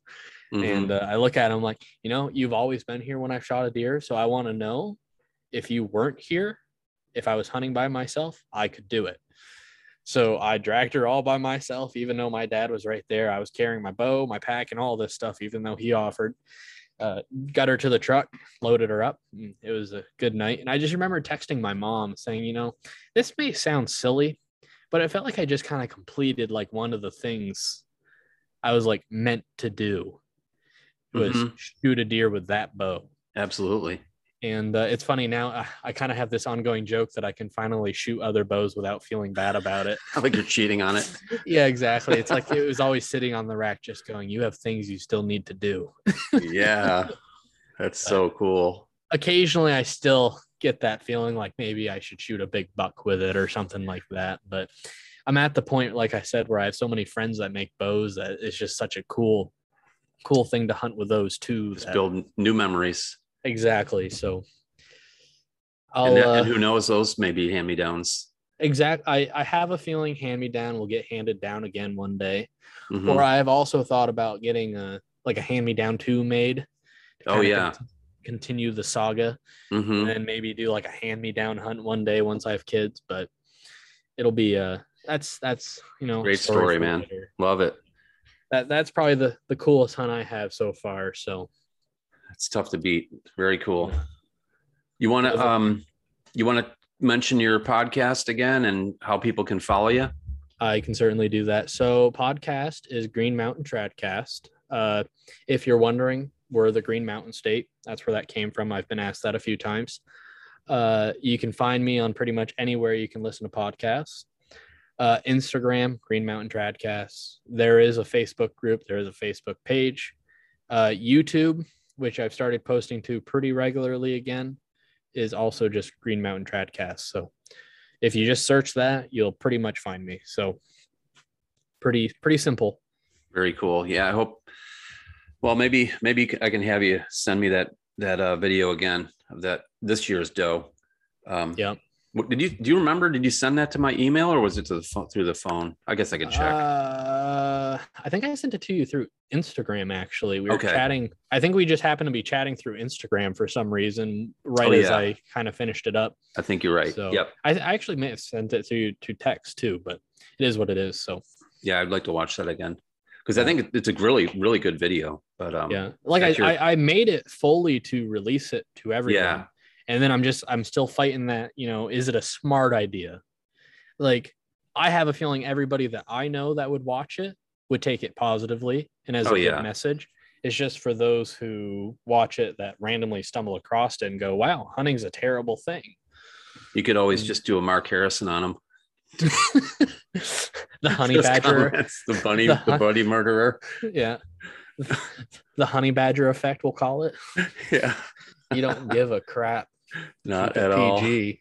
Mm-hmm. and uh, i look at him like you know you've always been here when i've shot a deer so i want to know if you weren't here if i was hunting by myself i could do it. So i dragged her all by myself even though my dad was right there. I was carrying my bow my pack and all this stuff even though he offered uh, got her to the truck loaded her up and it was a good night and i just remember texting my mom saying you know this may sound silly but it felt like i just kind of completed like one of the things i was like meant to do was Mhm. shoot a deer with that bow. Absolutely. And uh, it's funny now, I, I kind of have this ongoing joke that I can finally shoot other bows without feeling bad about it. I think you're cheating on it. yeah, exactly. It's like it was always sitting on the rack, just going, You have things you still need to do. Yeah. That's so cool. Occasionally, I still get that feeling like maybe I should shoot a big buck with it or something like that. But I'm at the point, like I said, where I have so many friends that make bows that it's just such a cool, cool thing to hunt with those too. Just build new memories. Exactly. So I'll And, that- uh, and who knows, those may be hand me downs. exact I, I have a feeling hand me down will get handed down again one day. Mm-hmm. Or I've also thought about getting a like a hand me down two made. Oh, yeah. cont- continue the saga hmm and maybe do like a hand me down hunt one day once I have kids, but it'll be uh that's that's you know Great story, for man. later. Love it. That that's probably the the coolest hunt I have so far. So It's tough to beat. Very cool. You want to um, you want to mention your podcast again and how people can follow you? I can certainly do that. So podcast is Green Mountain Tradcast. Uh, if you're wondering, we're the Green Mountain State. That's where that came from. I've been asked that a few times. Uh, you can find me on pretty much anywhere you can listen to podcasts. Uh, Instagram, Green Mountain Tradcast. There is a Facebook group. There is a Facebook page. Uh, YouTube, which I've started posting to pretty regularly again, is also just Green Mountain Tradcast. So if you just search that, you'll pretty much find me. So pretty pretty simple. Very cool. Yeah, I hope. Well, maybe maybe I can have you send me that that uh, video again of that this year's doe. Um, Yeah. Did you do you remember? Did you send that to my email or was it to the phone through the phone? I guess I could check. Uh, I think I sent it to you through Instagram. Actually, we were Okay. chatting. I think we just happened to be chatting through Instagram for some reason, right Oh, as yeah. I kind of finished it up. I think you're right. So Yep. I, I actually may have sent it to you to text too, but it is what it is. So Yeah, I'd like to watch that again because I think it's a really really good video. But um, yeah, like I, your- I, I made it fully to release it to everyone. Yeah. And then I'm just I'm still fighting that, you know, is it a smart idea? Like I have a feeling everybody that I know that would watch it would take it positively and as Oh, a good yeah. message. It's just for those who watch it that randomly stumble across it and go, wow, hunting's a terrible thing. you could always just do a Mark Harrison on him. the honey Just badger. the bunny, The the, buddy murderer. Yeah. the honey badger effect, we'll call it. Yeah, You don't give a crap. not Keep at all. PG.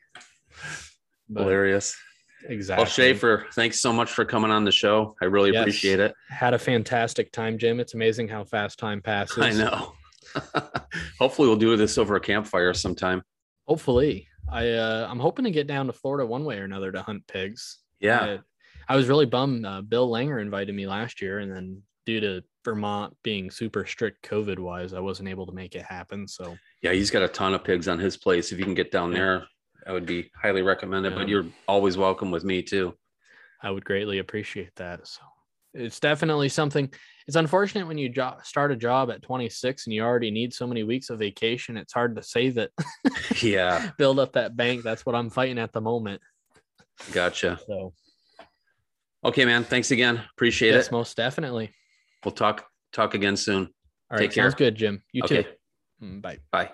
But Hilarious. Exactly. Well, Schafer, thanks so much for coming on the show. I really Yes. appreciate it. had a fantastic time, Jim. It's amazing how fast time passes. I know. Hopefully, we'll do this over a campfire sometime. Hopefully, I uh, I'm hoping to get down to Florida one way or another to hunt pigs. Yeah, I, I was really bummed. Uh, Bill Langer invited me last year, and then due to Vermont being super strict COVID wise, I wasn't able to make it happen. So yeah, he's got a ton of pigs on his place. If you can get down there, I would be highly recommended. But you're always welcome with me too. I would greatly appreciate that. So it's definitely something. It's unfortunate when you jo- start a job at 26 and you already need so many weeks of vacation. It's hard to save that Yeah, build up that bank. That's what I'm fighting at the moment. gotcha. So Okay, man. Thanks again. Appreciate yes, it. most definitely. We'll talk talk again soon. All right, Take care. sounds good, Jim. You Okay. too. Mm, Bye. Bye.